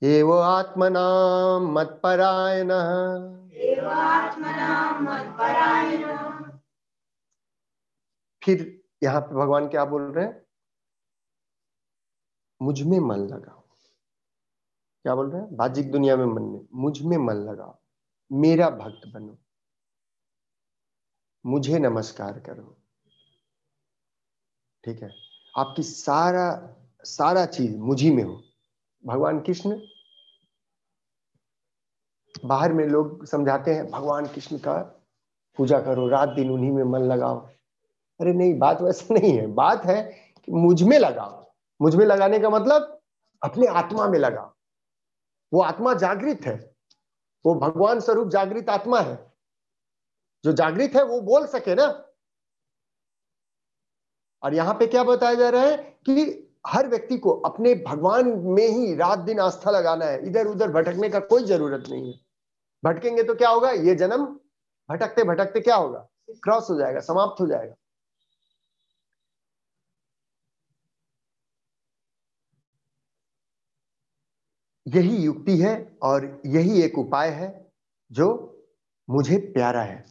एव आत्मना मत्परायणः। फिर यहाँ पे भगवान क्या बोल रहे हैं? मुझमें मन लगाओ। क्या बोल रहे हैं? बाजिक दुनिया में मन नहीं मुझमें मन लगाओ। मेरा भक्त बनो। मुझे नमस्कार करो। ठीक है? आपकी सारा सारा चीज़ मुझी में हो। भगवान कृष्ण? बाहर में लोग समझाते हैं, भगवान कृष्ण का पूजा करो, रात दिन उन्हीं में मन लगाओ। अरे नहीं, बात वैसे नहीं है। बात है कि मुझमें लगाओ। मुझमें लगाने का मतलब अपने आत्मा में लगाओ। वो आत्मा जागृत है। वो भगवान स्वरूप जागृत आत्मा है। जो जागृत है वो बोल सके ना। और यहाँ पे क्या बताया जा रहा है कि हर व्यक्ति को अपने भगवान में ही रात दिन आस्था लगाना है। इधर उधर भटकने का कोई ज़रूरत नहीं है। भटकेंगे तो क्या होगा? ये जन्म भटकते भटकते क्या होगा? क्रॉस हो जाएगा, समाप्त हो जाएगा। यही युक्ति है और यही एक उपाय है जो मुझे प्यारा है।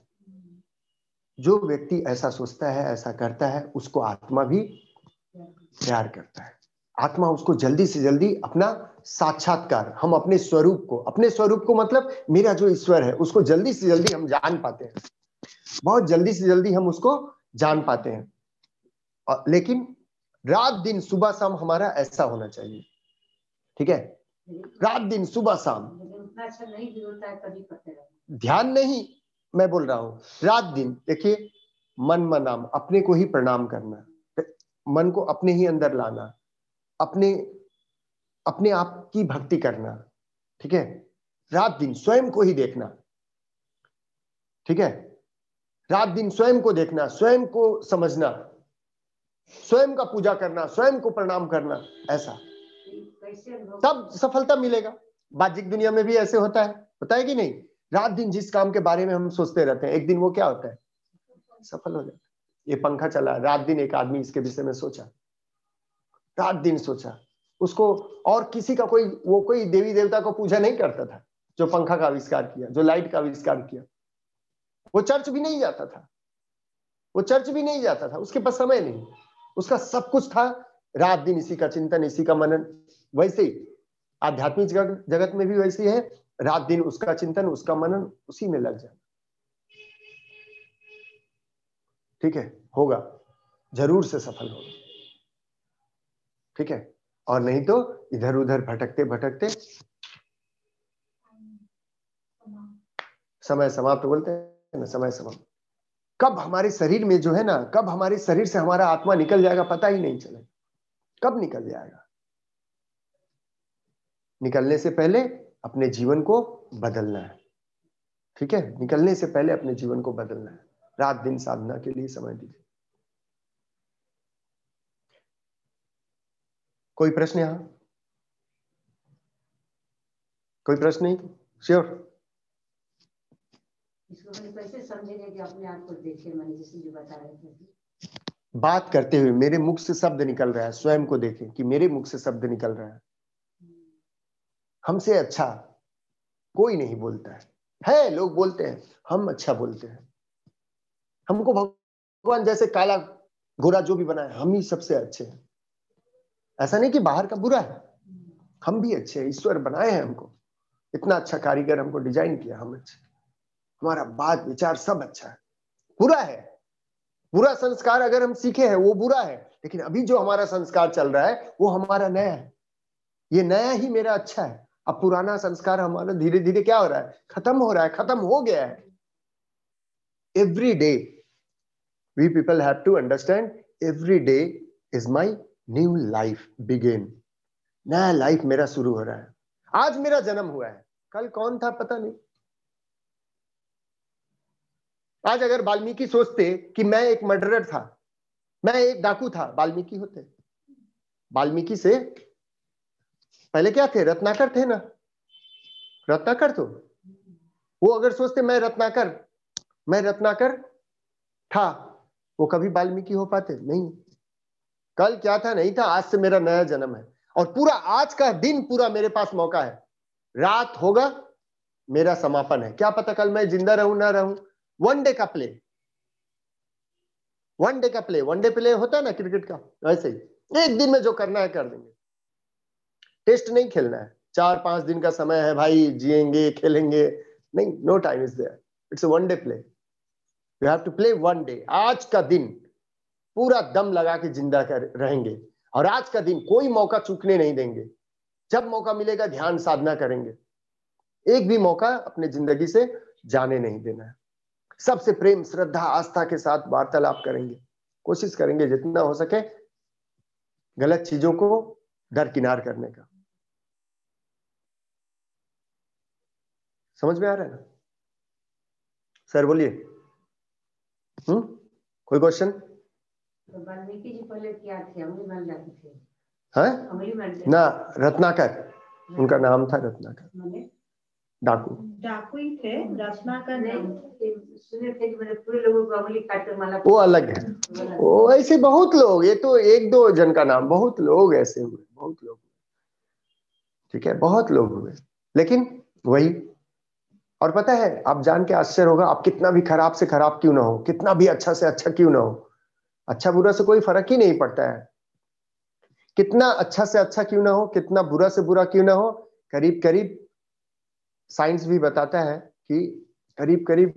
जो व्यक्ति ऐसा सोचता है ऐसा करता है उसको आत्मा भी प्यार करता है। आत्मा उसको जल्दी से जल्दी अपना साक्षात्कार हम अपने स्वरूप को अपने स्वरूप को मतलब मेरा जो ईश्वर है उसको जल्दी से जल्दी हम जान पाते हैं। बहुत जल्दी से जल्दी हम उसको जान पाते हैं। लेकिन रात दिन सुबह शाम हमारा ऐसा होना चाहिए। ठीक है? रात दिन सुबह शाम। ध्यान नहीं मैं बोल रहा हूँ, रात दिन, देखिए, मन मनाम, अपने को ही प्रणाम करना, मन को अपने ही अंदर लाना, अपने अपने आप की भक्ति करना, ठीक है? रात दिन स्वयं को ही देखना, ठीक है? रात दिन स्वयं को देखना, स्वयं को समझना, स्वयं का पूजा करना, स्वयं को प्रणाम करना, ऐसा। तब सफलता मिलेगा। बाजिक दुनिया में भी ऐसे होता है कि नहीं? रात दिन जिस काम के बारे में हम सोचते रहते हैं, एक दिन वो क्या होता है? सफल हो जाता है। ये पंखा चला, रात दिन एक आदमी इसके विषय में सोचा। रात दिन सोचा। उसको और किसी का कोई, वो कोई देवी देवता को पूजा नहीं करता था, जो पंखा का आविष्कार किया, जो लाइट का आविष्कार किया। वो चर्च भी नहीं जाता था। वो चर्च भी नहीं जाता था। उसके पास समय नहीं। उसका सब कुछ था। रात दिन इसी का चिंतन, इसी का मनन। वैसे ही, आध्यात्मिक जगत में भी वैसे है। रात दिन उसका चिंतन, उसका मनन, उसी में लग जाए ठीक है? होगा। ज़रूर से सफल होगा। ठीक है? और नहीं तो इधर उधर भटकते भटकते समय समाप्त बोलते हैं ना? समय समाप्त। कब हमारे शरीर में जो है ना, कब हमारे शरीर से हमारा आत्मा निकल जाएगा पता ही नहीं चलेगा। कब निकल जाएगा? निकलने से पहले अपने जीवन को बदलना है। ठीक है? निकलने से पहले अपने जीवन को बदलना है। रात दिन साधना के लिए समय दीजिए। कोई प्रश्न यहाँ? कोई प्रश्न नहीं? श्योर बात करते हुए मेरे मुख से शब्द निकल रहा है स्वयं को देखें कि मेरे मुख से शब्द निकल रहा है। हमसे अच्छा कोई नहीं बोलता है। है, लोग बोलते हैं, हम अच्छा बोलते हैं। हमको भगवान जैसे काला गोरा जो भी बनाए, हम ही सबसे अच्छे हैं। ऐसा नहीं कि बाहर का बुरा है। हम भी अच्छे हैं, ईश्वर बनाए हैं हमको। इतना अच्छा कारीगर हमको डिज़ाइन किया, हम अच्छे हमारा बात, विचार सब अच्छा है। बुरा है। बुरा संस्कार अगर हम सीखे हैं, वो बुरा है। लेकिन अभी जो हमारा संस्कार चल रहा है, वो हमारा नया है। ये नया ही मेरा अच्छा है। अब पुराना संस्कार हमारा धीरे धीरे क्या हो रहा है? खत्म हो रहा है, खत्म हो गया है। Every day we people have to understand every day is my new life begin नया लाइफ मेरा शुरू हो रहा है। आज मेरा जन्म हुआ है। कल कौन था पता नहीं। आज अगर वाल्मीकि सोचते कि मैं एक मर्डरर था, मैं एक डाकू था, वाल्मीकि होते। वाल्मीकि से पहले क्या थे? रत्नाकर थे ना? रत्नाकर तो। वो अगर सोचते, मैं रत्नाकर मैं रत्नाकर था, वो कभी वाल्मीकि हो पाते? नहीं। कल क्या था? नहीं था। आज से मेरा नया जन्म है। और पूरा आज का दिन पूरा मेरे पास मौका है। रात होगा, मेरा समापन है। क्या पता कल मैं ज़िंदा रहूँ, ना रहूँ? वन डे का प्ले वन डे का प्ले वन डे प्ले होता है ना क्रिकेट का? वैसे ही। एक दिन में जो करना है, कर देंगे। टेस्ट नहीं खेलना है। चार पाँच दिन का समय है भाई, जिएँगे, खेलेंगे। नहीं no time is there it's one day play you have to play one day आज का दिन पूरा दम लगा के ज़िंदा कर, रहेंगे। और आज का दिन कोई मौका चूकने नहीं देंगे। जब मौका मिलेगा, ध्यान साधना करेंगे। एक भी मौका अपने ज़िंदगी से जाने नहीं देना है। सबसे प्रेम, श्रद्धा, आस्था के साथ वार्तालाप करेंगे। कोशिश करेंगे जितना हो सके गलत चीज़ों को दरकिनार करने का। समझ में आ रहा है ना? सर बोलिए। हम्म? कोई क्वेश्चन वाल्मीकि जी पहले क्या थे अमली मान थे है? ना, रत्नाकर। उनका नाम था रत्नाकर। डाकू। डाकू ही थे रत्नाकर नहीं सुने थे कि मैंने पूरे लोगों को अमली काट माला वो अलग है। वो ऐसे बहुत लोग, ये तो एक दो जन का नाम, बहुत लोग ऐसे हुए, बहुत लोग ठीक है, बहुत लोग हुए। लेकिन वही और पता है, आप जान के आश्चर्य होगा, आप कितना भी खराब से खराब क्यों ना हो, कितना भी अच्छा से अच्छा क्यों ना हो अच्छा बुरा से कोई फ़र्क ही नहीं पड़ता है। कितना अच्छा से अच्छा क्यों ना हो, कितना बुरा से बुरा क्यों ना हो, करीब करीब साइंस भी बताता है कि करीब करीब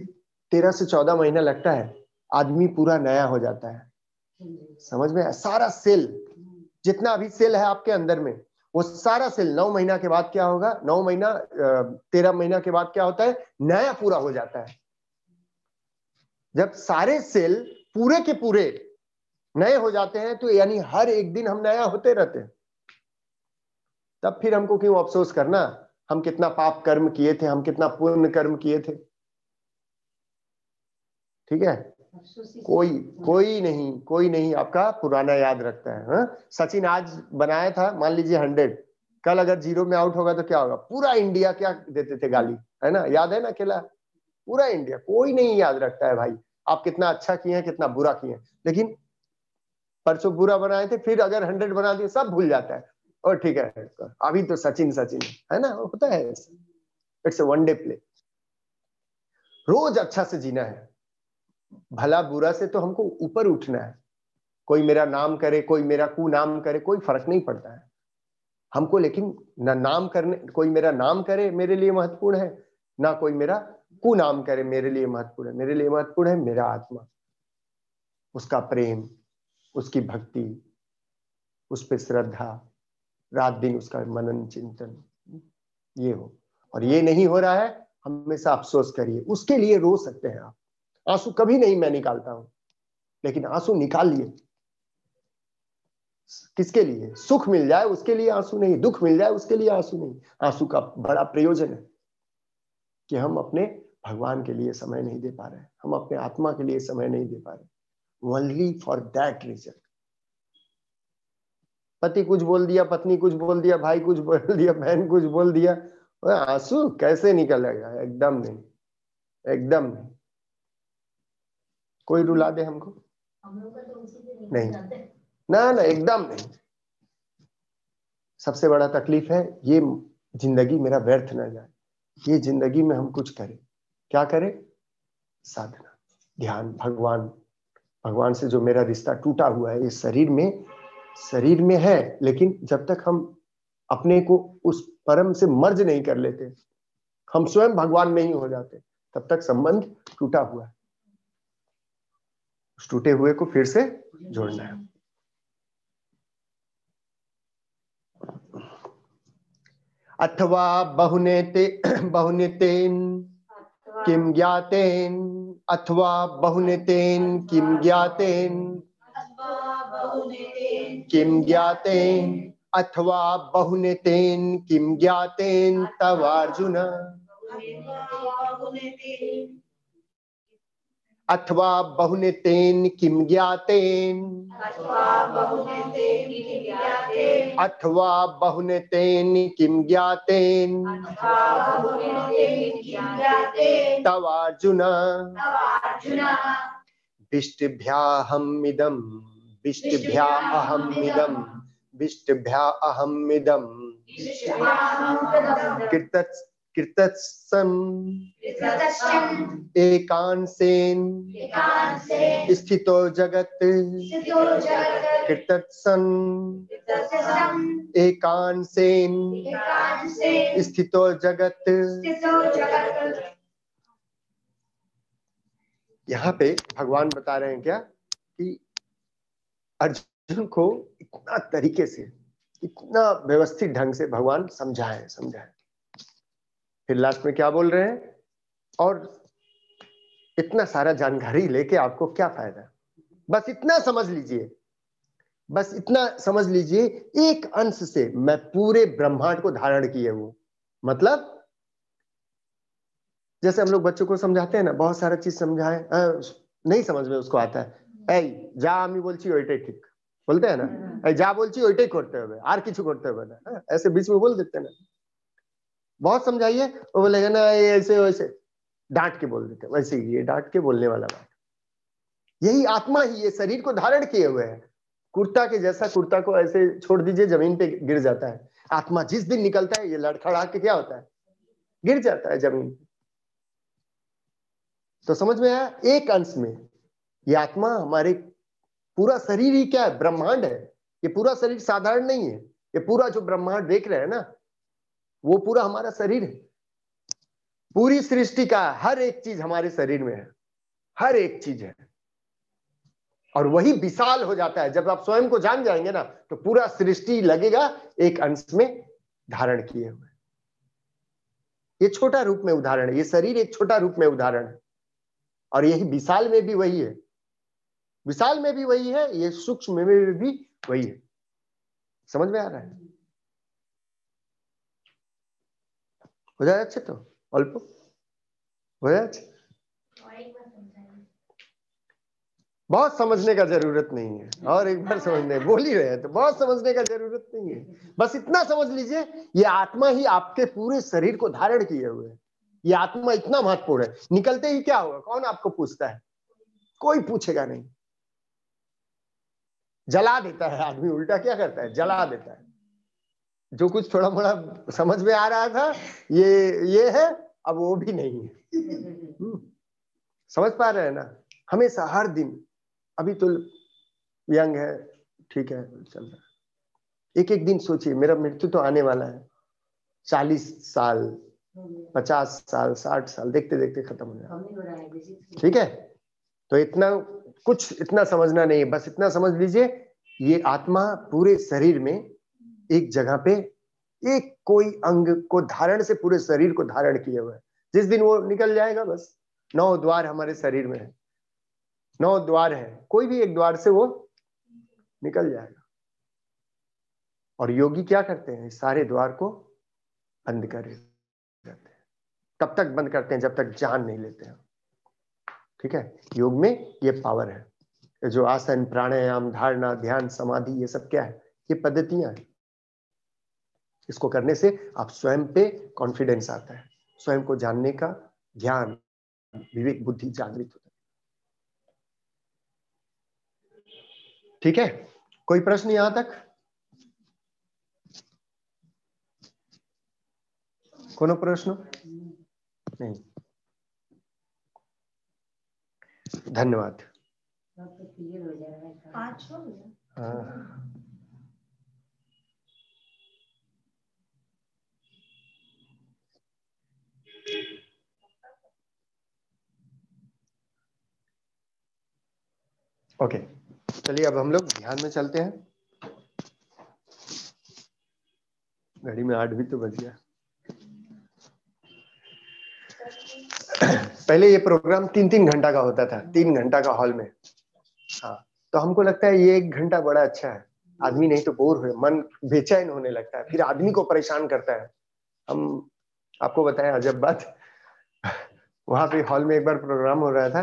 तेरह से चौदह महीना लगता है, आदमी पूरा नया हो जाता है। समझ में सारा सेल, जितना अभी सेल है आपके अंदर में वो सारा सेल, नौ महीना के बाद क्या होगा? नौ महीना तेरह महीना के बाद क्या होता है? नया पूरा हो जाता है। जब सारे सेल पूरे के पूरे नए हो जाते हैं तो यानी हर एक दिन हम नया होते रहते हैं। तब फिर हमको क्यों अफसोस करना? हम कितना पाप कर्म किए थे, हम कितना पुण्य कर्म किए थे। ठीक है? कोई कोई नहीं कोई नहीं आपका पुराना याद रखता है हाँ? सचिन आज बनाया था मान लीजिए हंड्रेड। कल अगर ज़ीरो में आउट होगा तो क्या होगा? पूरा इंडिया क्या देते थे गाली है ना? याद है ना खेला पूरा इंडिया कोई नहीं याद रखता है भाई। आप कितना अच्छा किए हैं कितना बुरा किए हैं। लेकिन परसों बुरा बनाए थे फिर अगर हंड्रेड बना दिए सब भूल जाता है। और ठीक है अभी तो सचिन सचिन है, है ना? होता है it's a one day play रोज अच्छा से जीना है। भला बुरा से तो हमको ऊपर उठना है। कोई मेरा नाम करे, कोई मेरा कु नाम करे, कोई फ़र्क नहीं पड़ता है। हमको लेकिन ना नाम करने, कोई मेरा नाम करे मेरे लिए महत्वपूर्ण है, ना कोई मेरा कु नाम करे मेरे लिए महत्वपूर्ण है। मेरे लिए महत्वपूर्ण है मेरा आत्मा, उसका प्रेम, उसकी भक्ति, उस पर श्रद्धा, रात दिन उसका मनन, चिंतन, ये हो। और ये नहीं हो रहा है, हमेशा अफसोस करिए। उसके लिए रो सकते हैं आप। आँसू कभी नहीं मैं निकालता हूँ। लेकिन आँसू निकाल लिए। किसके लिए? सुख मिल जाए उसके लिए आँसू नहीं, दुख मिल जाए उसके लिए आँसू नहीं। आँसू का बड़ा प्रयोजन है कि हम अपने भगवान के लिए समय नहीं दे पा रहे हम अपने आत्मा के लिए समय नहीं दे पा रहे ओनली फॉर दैट रीजन पति कुछ बोल दिया, पत्नी कुछ बोल दिया, भाई कुछ बोल दिया, बहन कुछ बोल दिया। आँसू कैसे निकलेगा? एकदम नहीं। एकदम नहीं। कोई रुला दे हमको। नहीं। हैं। ना ना, एकदम नहीं। सबसे बड़ा तकलीफ़ है, ये ज़िंदगी मेरा व्यर्थ ना जाए। ये ज़िंदगी में हम कुछ करें। क्या करें? साधना। ध्यान। भगवान भगवान से जो मेरा रिश्ता टूटा हुआ है, ये शरीर में शरीर में है, लेकिन जब तक हम अपने को उस परम से मर्ज नहीं कर लेते, हम स्वयं भगवान नहीं हो जाते, तब तक संबंध टूटा हुआ है। उस टूटे हुए को फिर से जोड़ना है अथवा बहुनेते बहुनेतेन किम ज्ञातेन अथवा बहुनेतेन किम ज्ञातेन किम ज्ञातेन अथवा बहुनेतेन किम ज्ञातेन तव अर्जुन। अथवा बहुनेतेन किम ज्ञातेन? अथवा बहुनेतेन किम ज्ञातेन? तव अर्जुन। विष्टिभ्याहमिदं विष्टिभ्या अहमिदं एकांसेन। स्थितो जगत्। कृतत्सन् एकांसेन। स्थितो जगत। यहाँ पे भगवान बता रहे हैं क्या कि अर्जुन को इतना तरीके से इतना व्यवस्थित ढंग से भगवान समझाए समझाए। फिर लास्ट में क्या बोल रहे हैं? और इतना सारा जानकारी लेके आपको क्या फ़ायदा? बस इतना समझ लीजिए। बस इतना समझ लीजिए एक अंश से मैं पूरे ब्रह्मांड को धारण किए हूँ। मतलब जैसे हम लोग बच्चों को समझाते हैं ना बहुत सारा चीज़ समझाए नहीं समझ में उसको आता है। ऐ जा আমি বলছি ठीक। बोलते हैं ना? हाँ। जा যা বলছি ओटे करते हुए आर किचू करते हुए ऐसे बीच में बोल देते हैं ना? बहुत समझाइए, वो बोलेगा, ना, ये ऐसे, वैसे। डांट के बोल देते वैसे ही, ये डांट के बोलने वाला बात। यही आत्मा ही, ये शरीर को धारण किए हुए है। कुर्ता के जैसा कुर्ता को ऐसे छोड़ दीजिए, ज़मीन पे गिर जाता है। आत्मा जिस दिन निकलता है, ये लड़खड़ा के क्या होता है? गिर जाता है ज़मीन पे। तो समझ में आया? एक अंश में, ये आत्मा हमारे पूरा शरीर ही क्या है? ब्रह्मांड है। ये पूरा शरीर साधारण नहीं है। ये पूरा जो ब्रह्मांड देख रहे हैं ना वो पूरा हमारा शरीर है। पूरी सृष्टि का हर एक चीज़ हमारे शरीर में है। हर एक चीज़ है। और वही विशाल हो जाता है। जब आप स्वयं को जान जाएँगे ना तो पूरा सृष्टि लगेगा एक अंश में धारण किए हुए। ये छोटा रूप में उदाहरण है। ये शरीर एक छोटा रूप में उदाहरण है। और यही विशाल में भी वही है। विशाल में भी वही है, ये सूक्ष्म में भी वही है। समझ में आ रहा है? जाए अच्छे और एक बार समझाइए बहुत समझने का ज़रूरत नहीं है। और एक बार समझने, बोल ही रहे हैं तो बहुत समझने का ज़रूरत नहीं है। बस इतना समझ लीजिए, ये आत्मा ही आपके पूरे शरीर को धारण किए हुए है। ये आत्मा इतना महत्वपूर्ण है। निकलते ही क्या होगा? कौन आपको पूछता है? कोई पूछेगा नहीं। जला देता है आदमी, उल्टा क्या करता है? जला देता है। जो कुछ थोड़ा मोड़ा समझ में आ रहा था, ये ये है, अब वो भी नहीं है। हम्म। समझ पा रहे हैं ना? हमेशा, हर दिन। अभी तो यंग है, ठीक है, चल रहा एक एक दिन सोचिए, मेरा मृत्यु तो आने वाला है। चालीस साल, पचास साल, साठ साल देखते देखते खत्म हो बेसिक ठीक है? तो इतना कुछ इतना समझना नहीं है। बस इतना समझ लीजिए, ये आत्मा पूरे शरीर में एक जगह पे एक कोई अंग को धारण से पूरे शरीर को धारण किए हुए जिस दिन वो निकल जाएगा, बस। नौ द्वार हमारे शरीर में है। नौ द्वार है। कोई भी एक द्वार से वो निकल जाएगा। और योगी क्या करते हैं? सारे द्वार को बंद कर रहते हैं। तब तक बंद करते हैं, जब तक जान नहीं लेते हैं। ठीक है? योग में ये पावर है। जो आसन, प्राणायाम, धारणा, ध्यान, समाधि, ये सब क्या है? ये पद्धतियाँ हैं। इसको करने से आप स्वयं पे कॉन्फिडेंस आता है। स्वयं को जानने का ज्ञान विवेक बुद्धि जागृत होता है। ठीक है? कोई प्रश्न यहाँ तक? कोनो प्रश्न? नहीं। धन्यवाद। हो। ओके चलिए, अब हम लोग ध्यान में चलते हैं। घड़ी में आठ भी तो बज गया। पहले ये प्रोग्राम तीन तीन घंटा का होता था, तीन घंटा का हॉल में। हाँ तो हमको लगता है ये एक घंटा बड़ा अच्छा है। आदमी नहीं तो बोर हुए, मन बेचैन होने लगता है। फिर आदमी को परेशान करता है। हम आपको बताएँ, अजब बात। वहाँ पे हॉल में एक बार प्रोग्राम हो रहा था।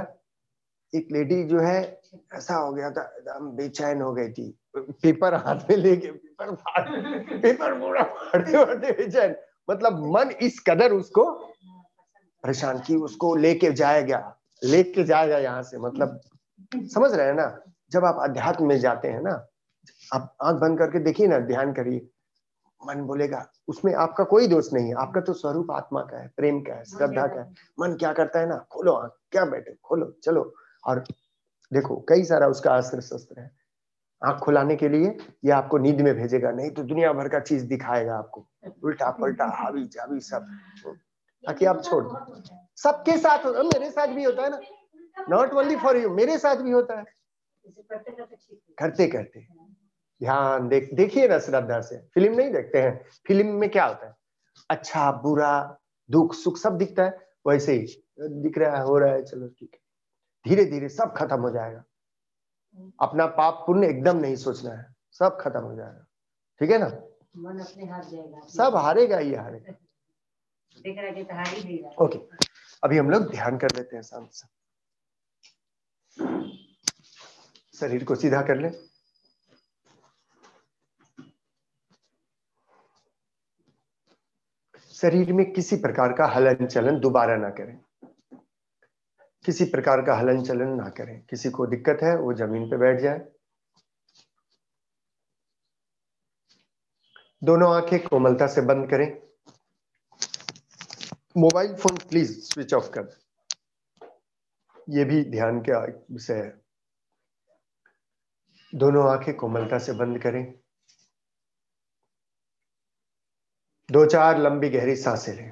एक लेडी जो है ऐसा हो गया था एकदम बेचैन हो गई थी। पेपर हाथ में लेके, पेपर पेपर पूरा फाड़ते फाड़ते बेचैन। मतलब मन इस कदर उसको परेशान की, उसको लेके जाएगा लेके जाएगा यहाँ से मतलब समझ रहे हैं ना? जब आप अध्यात्म में जाते हैं ना, आप आँख बंद करके देखिए ना, ध्यान करिए। मन बोलेगा, उसमें आपका कोई दोष नहीं है, आपका तो स्वरूप आत्मा का है, प्रेम का है, श्रद्धा का है। मन क्या करता है ना? खोलो आँख, क्या बैठे, खोलो, चलो। और देखो, कई सारा उसका अस्त्र शस्त्र है। आँख खुलाने के लिए ये आपको नींद में भेजेगा, नहीं तो दुनिया भर का चीज़ दिखाएगा आपको। उल्टा पलटा हावी जावी सब। ताकि आप छोड़ दो। सबके साथ मेरे साथ भी होता है ना। नॉट ओनली फॉर यू मेरे साथ भी होता हो। करते करते। ध्यान देख, देखिए ना श्रद्धा से। फ़िल्म नहीं देखते हैं। फ़िल्म में क्या होता है? अच्छा बुरा, दुख, सुख सब दिखता है। वैसे ही, दिख रहा है, हो रहा है, चलो ठीक है। धीरे धीरे सब खत्म हो जाएगा। अपना पाप पुण्य एकदम नहीं सोचना है सब खत्म हो जाएगा। ठीक है ना? मन अपने हाथ जाएगा। सब हारेगा ही हारेगा। देख रहा कि तो ओके अभी हम लोग ध्यान कर लेते हैं शांत से। शरीर को सीधा कर ले। शरीर में किसी प्रकार का हलन चलन दोबारा ना करें। किसी प्रकार का हलन चलन ना करें। किसी को दिक्कत है, वो ज़मीन पे बैठ जाए। दोनों आँखें कोमलता से बंद करें। Mobile phone please switch off कर। ये भी ध्यान का विषय है। दोनों आँखें कोमलता से बंद करें। दो चार लंबी गहरी साँसें लें।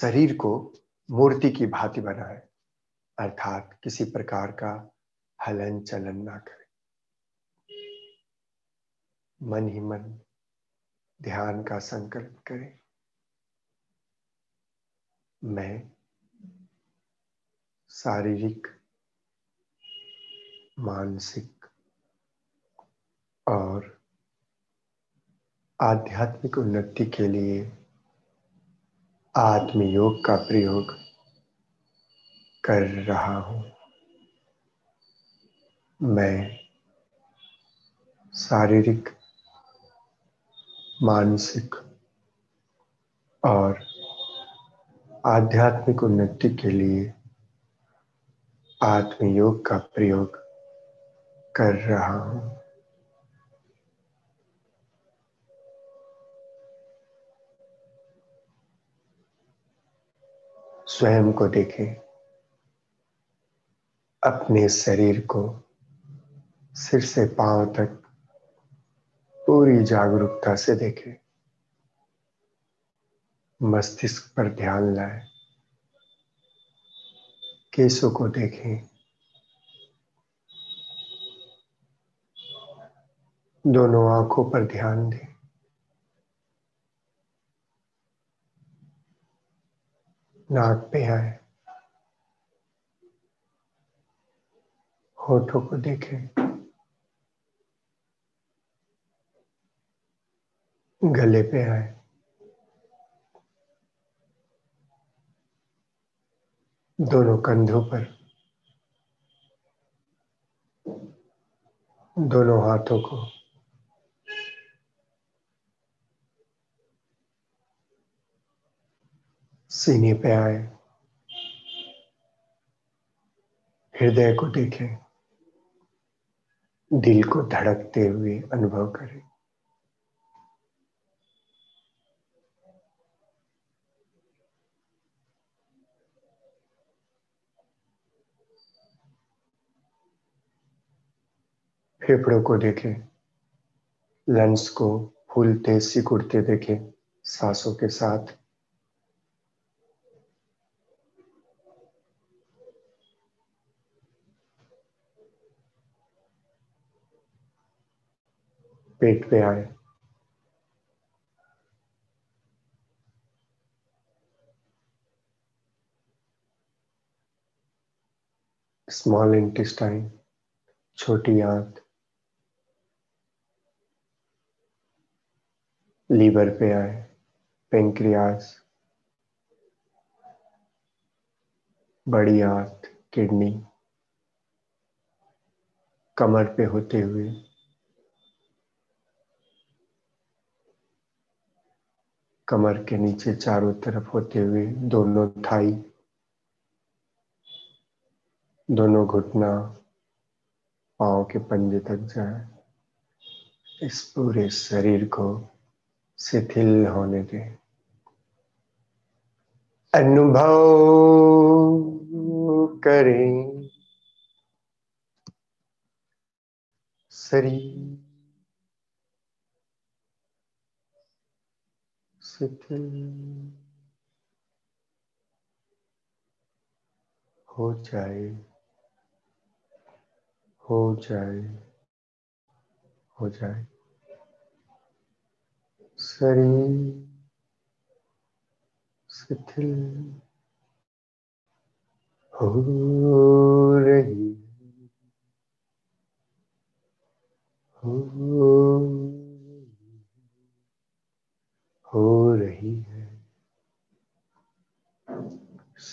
शरीर को मूर्ति की भांति बनाए, अर्थात किसी प्रकार का हलन चलन ना करें। मन ही मन ध्यान का संकल्प करें। मैं शारीरिक, मानसिक और आध्यात्मिक उन्नति के लिए आत्मयोग का प्रयोग कर रहा हूँ। मैं शारीरिक, मानसिक और आध्यात्मिक उन्नति के लिए आत्मयोग का प्रयोग कर रहा हूँ। स्वयं को देखें, अपने शरीर को सिर से पाँव तक पूरी जागरूकता से देखें। मस्तिष्क पर ध्यान लाए, केसों को देखें। दोनों आँखों पर ध्यान दें। नाक पे आए। होठों को देखें। गले पे आए। दोनों कंधों पर। दोनों हाथों को सीने पे आए। हृदय को देखें। दिल को धड़कते हुए अनुभव करें। फेफड़ों को देखें। लंग्स को फूलते, सिकुड़ते देखें सांसों के साथ। पेट पे आए। स्मॉल इंटेस्टाइन छोटी आंत, लीवर पे आए पेंक्रियाज बड़ी आंत, किडनी, कमर पे होते हुए कमर के नीचे चारों तरफ़ होते हुए दोनों थाई, दोनों घुटना, पाँव के पंजे तक जाए। इस पूरे शरीर को शिथिल होने दे। अनुभव करें। शरीर शिथिल हो जाए हो जाए हो जाए। शरीर शिथिल हो रही है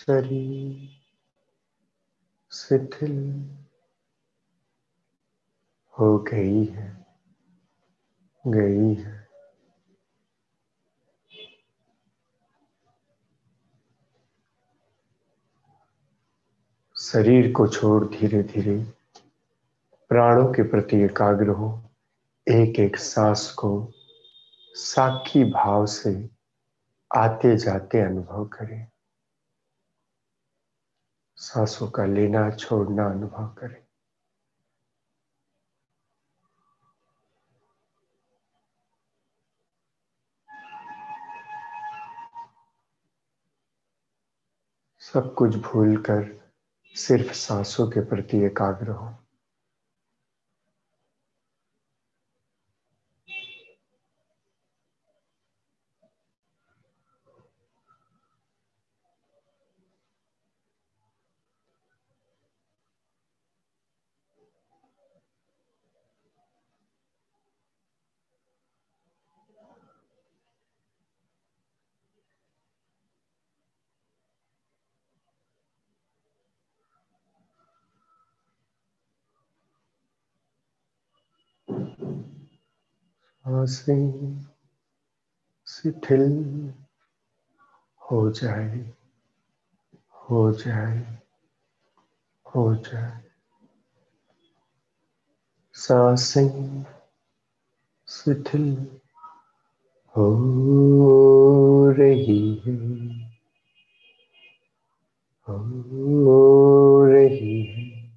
शरीर शिथिल हो गई है गई है। शरीर को छोड़ धीरे धीरे प्राणों के प्रति एकाग्र हो एक एक सांस को साक्षी भाव से आते जाते अनुभव करें। सांसों का लेना छोड़ना अनुभव करें। सब कुछ भूलकर सिर्फ़ सांसों के प्रति एकाग्र हो। साँसें शिथिल हो जाए हो जाए हो जाए। साँसें शिथिल हो रही है हो रही है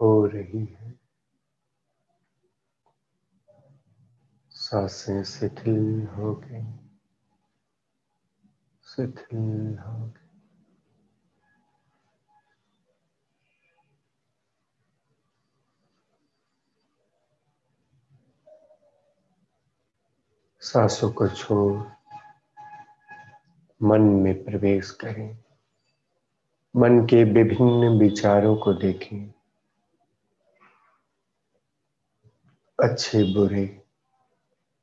हो रही है साँसें शिथिल हो गई। शिथिल हो गई। सांसों को छोड़ मन में प्रवेश करें। मन के विभिन्न विचारों को देखें। अच्छे बुरे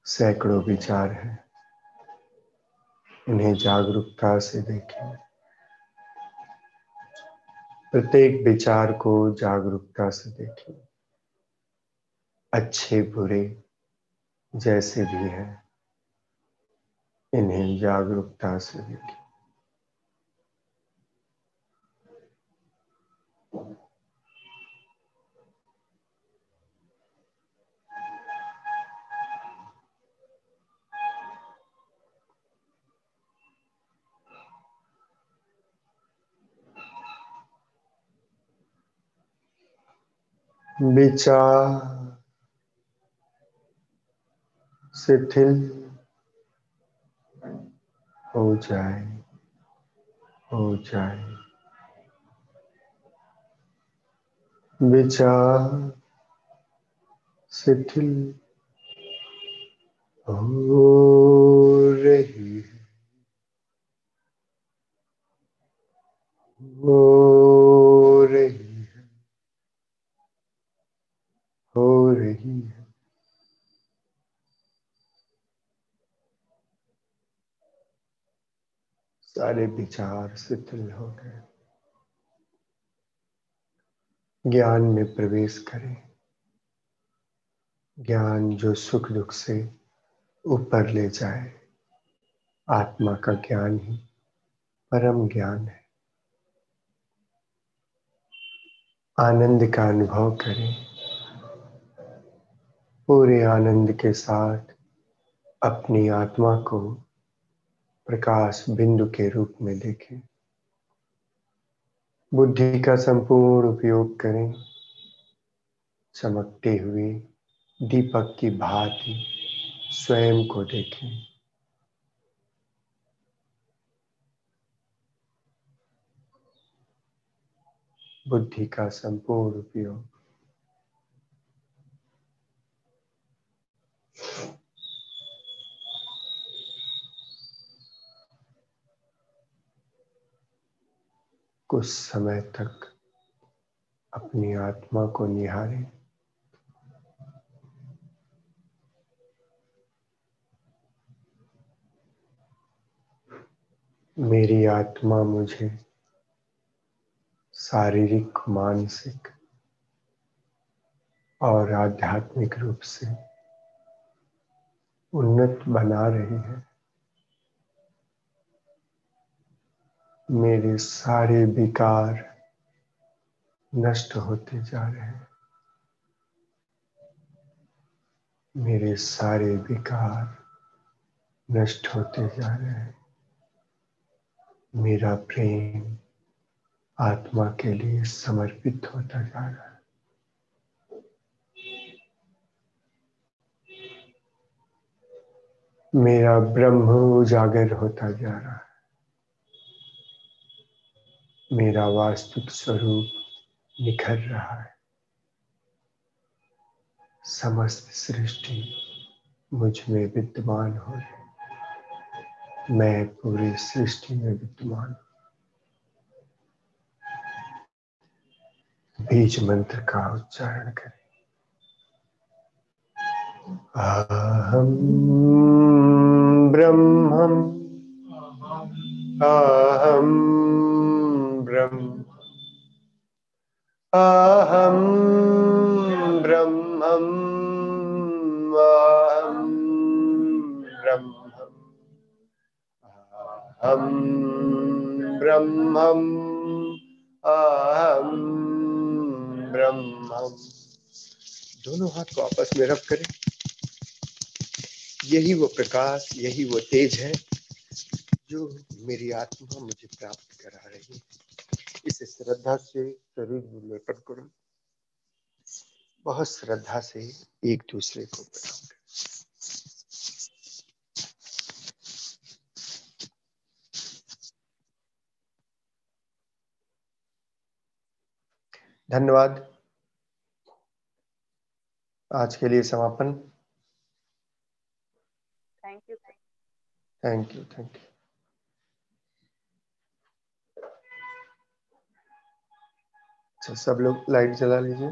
सैकड़ों विचार हैं। इन्हें जागरूकता से देखें। प्रत्येक विचार को जागरूकता से देखें। अच्छे, बुरे जैसे भी हैं, इन्हें जागरूकता से देखिए विचार शिथिल हो जाए हो जाए। विचार शिथिल हो रही है। हो रही है रही है। सारे विचार शिथिल हो गए। ज्ञान में प्रवेश करें। ज्ञान जो सुख दुख से ऊपर ले जाए, आत्मा का ज्ञान ही परम ज्ञान है। आनंद का अनुभव करें। पूरे आनंद के साथ अपनी आत्मा को प्रकाश बिंदु के रूप में देखें। बुद्धि का संपूर्ण उपयोग करें। चमकते हुए दीपक की भांति स्वयं को देखें। बुद्धि का संपूर्ण उपयोग कुछ समय तक अपनी आत्मा को निहारें। मेरी आत्मा मुझे शारीरिक, मानसिक और आध्यात्मिक रूप से उन्नत बना रही है। मेरे सारे विकार नष्ट होते जा रहे हैं। मेरे सारे विकार नष्ट होते जा रहे हैं। मेरा प्रेम आत्मा के लिए समर्पित होता जा रहा है। मेरा ब्रह्म उजागर होता जा रहा है। मेरा वास्तविक स्वरूप निखर रहा है। समस्त सृष्टि मुझमें विद्यमान हो रही मैं पूरी सृष्टि में विद्यमान बीज मंत्र का उच्चारण करें। अहम ब्रह्मम। अहम ब्रह्म। अहम ब्रह्मम। अहम ब्रह्म अहम ब्रह्मम। अहम ब्रह्मम। दोनों हाथ को आपस में रब करें। यही वो प्रकाश, यही वो तेज है जो मेरी आत्मा मुझे प्राप्त करा रही है। इसे श्रद्धा से, शरीर में लेपन करो। बहुत श्रद्धा से एक दूसरे को प्रणाम करें। धन्यवाद। आज के लिए समापन। Thank you thank you thank you सब लोग लाइट जला लीजिए।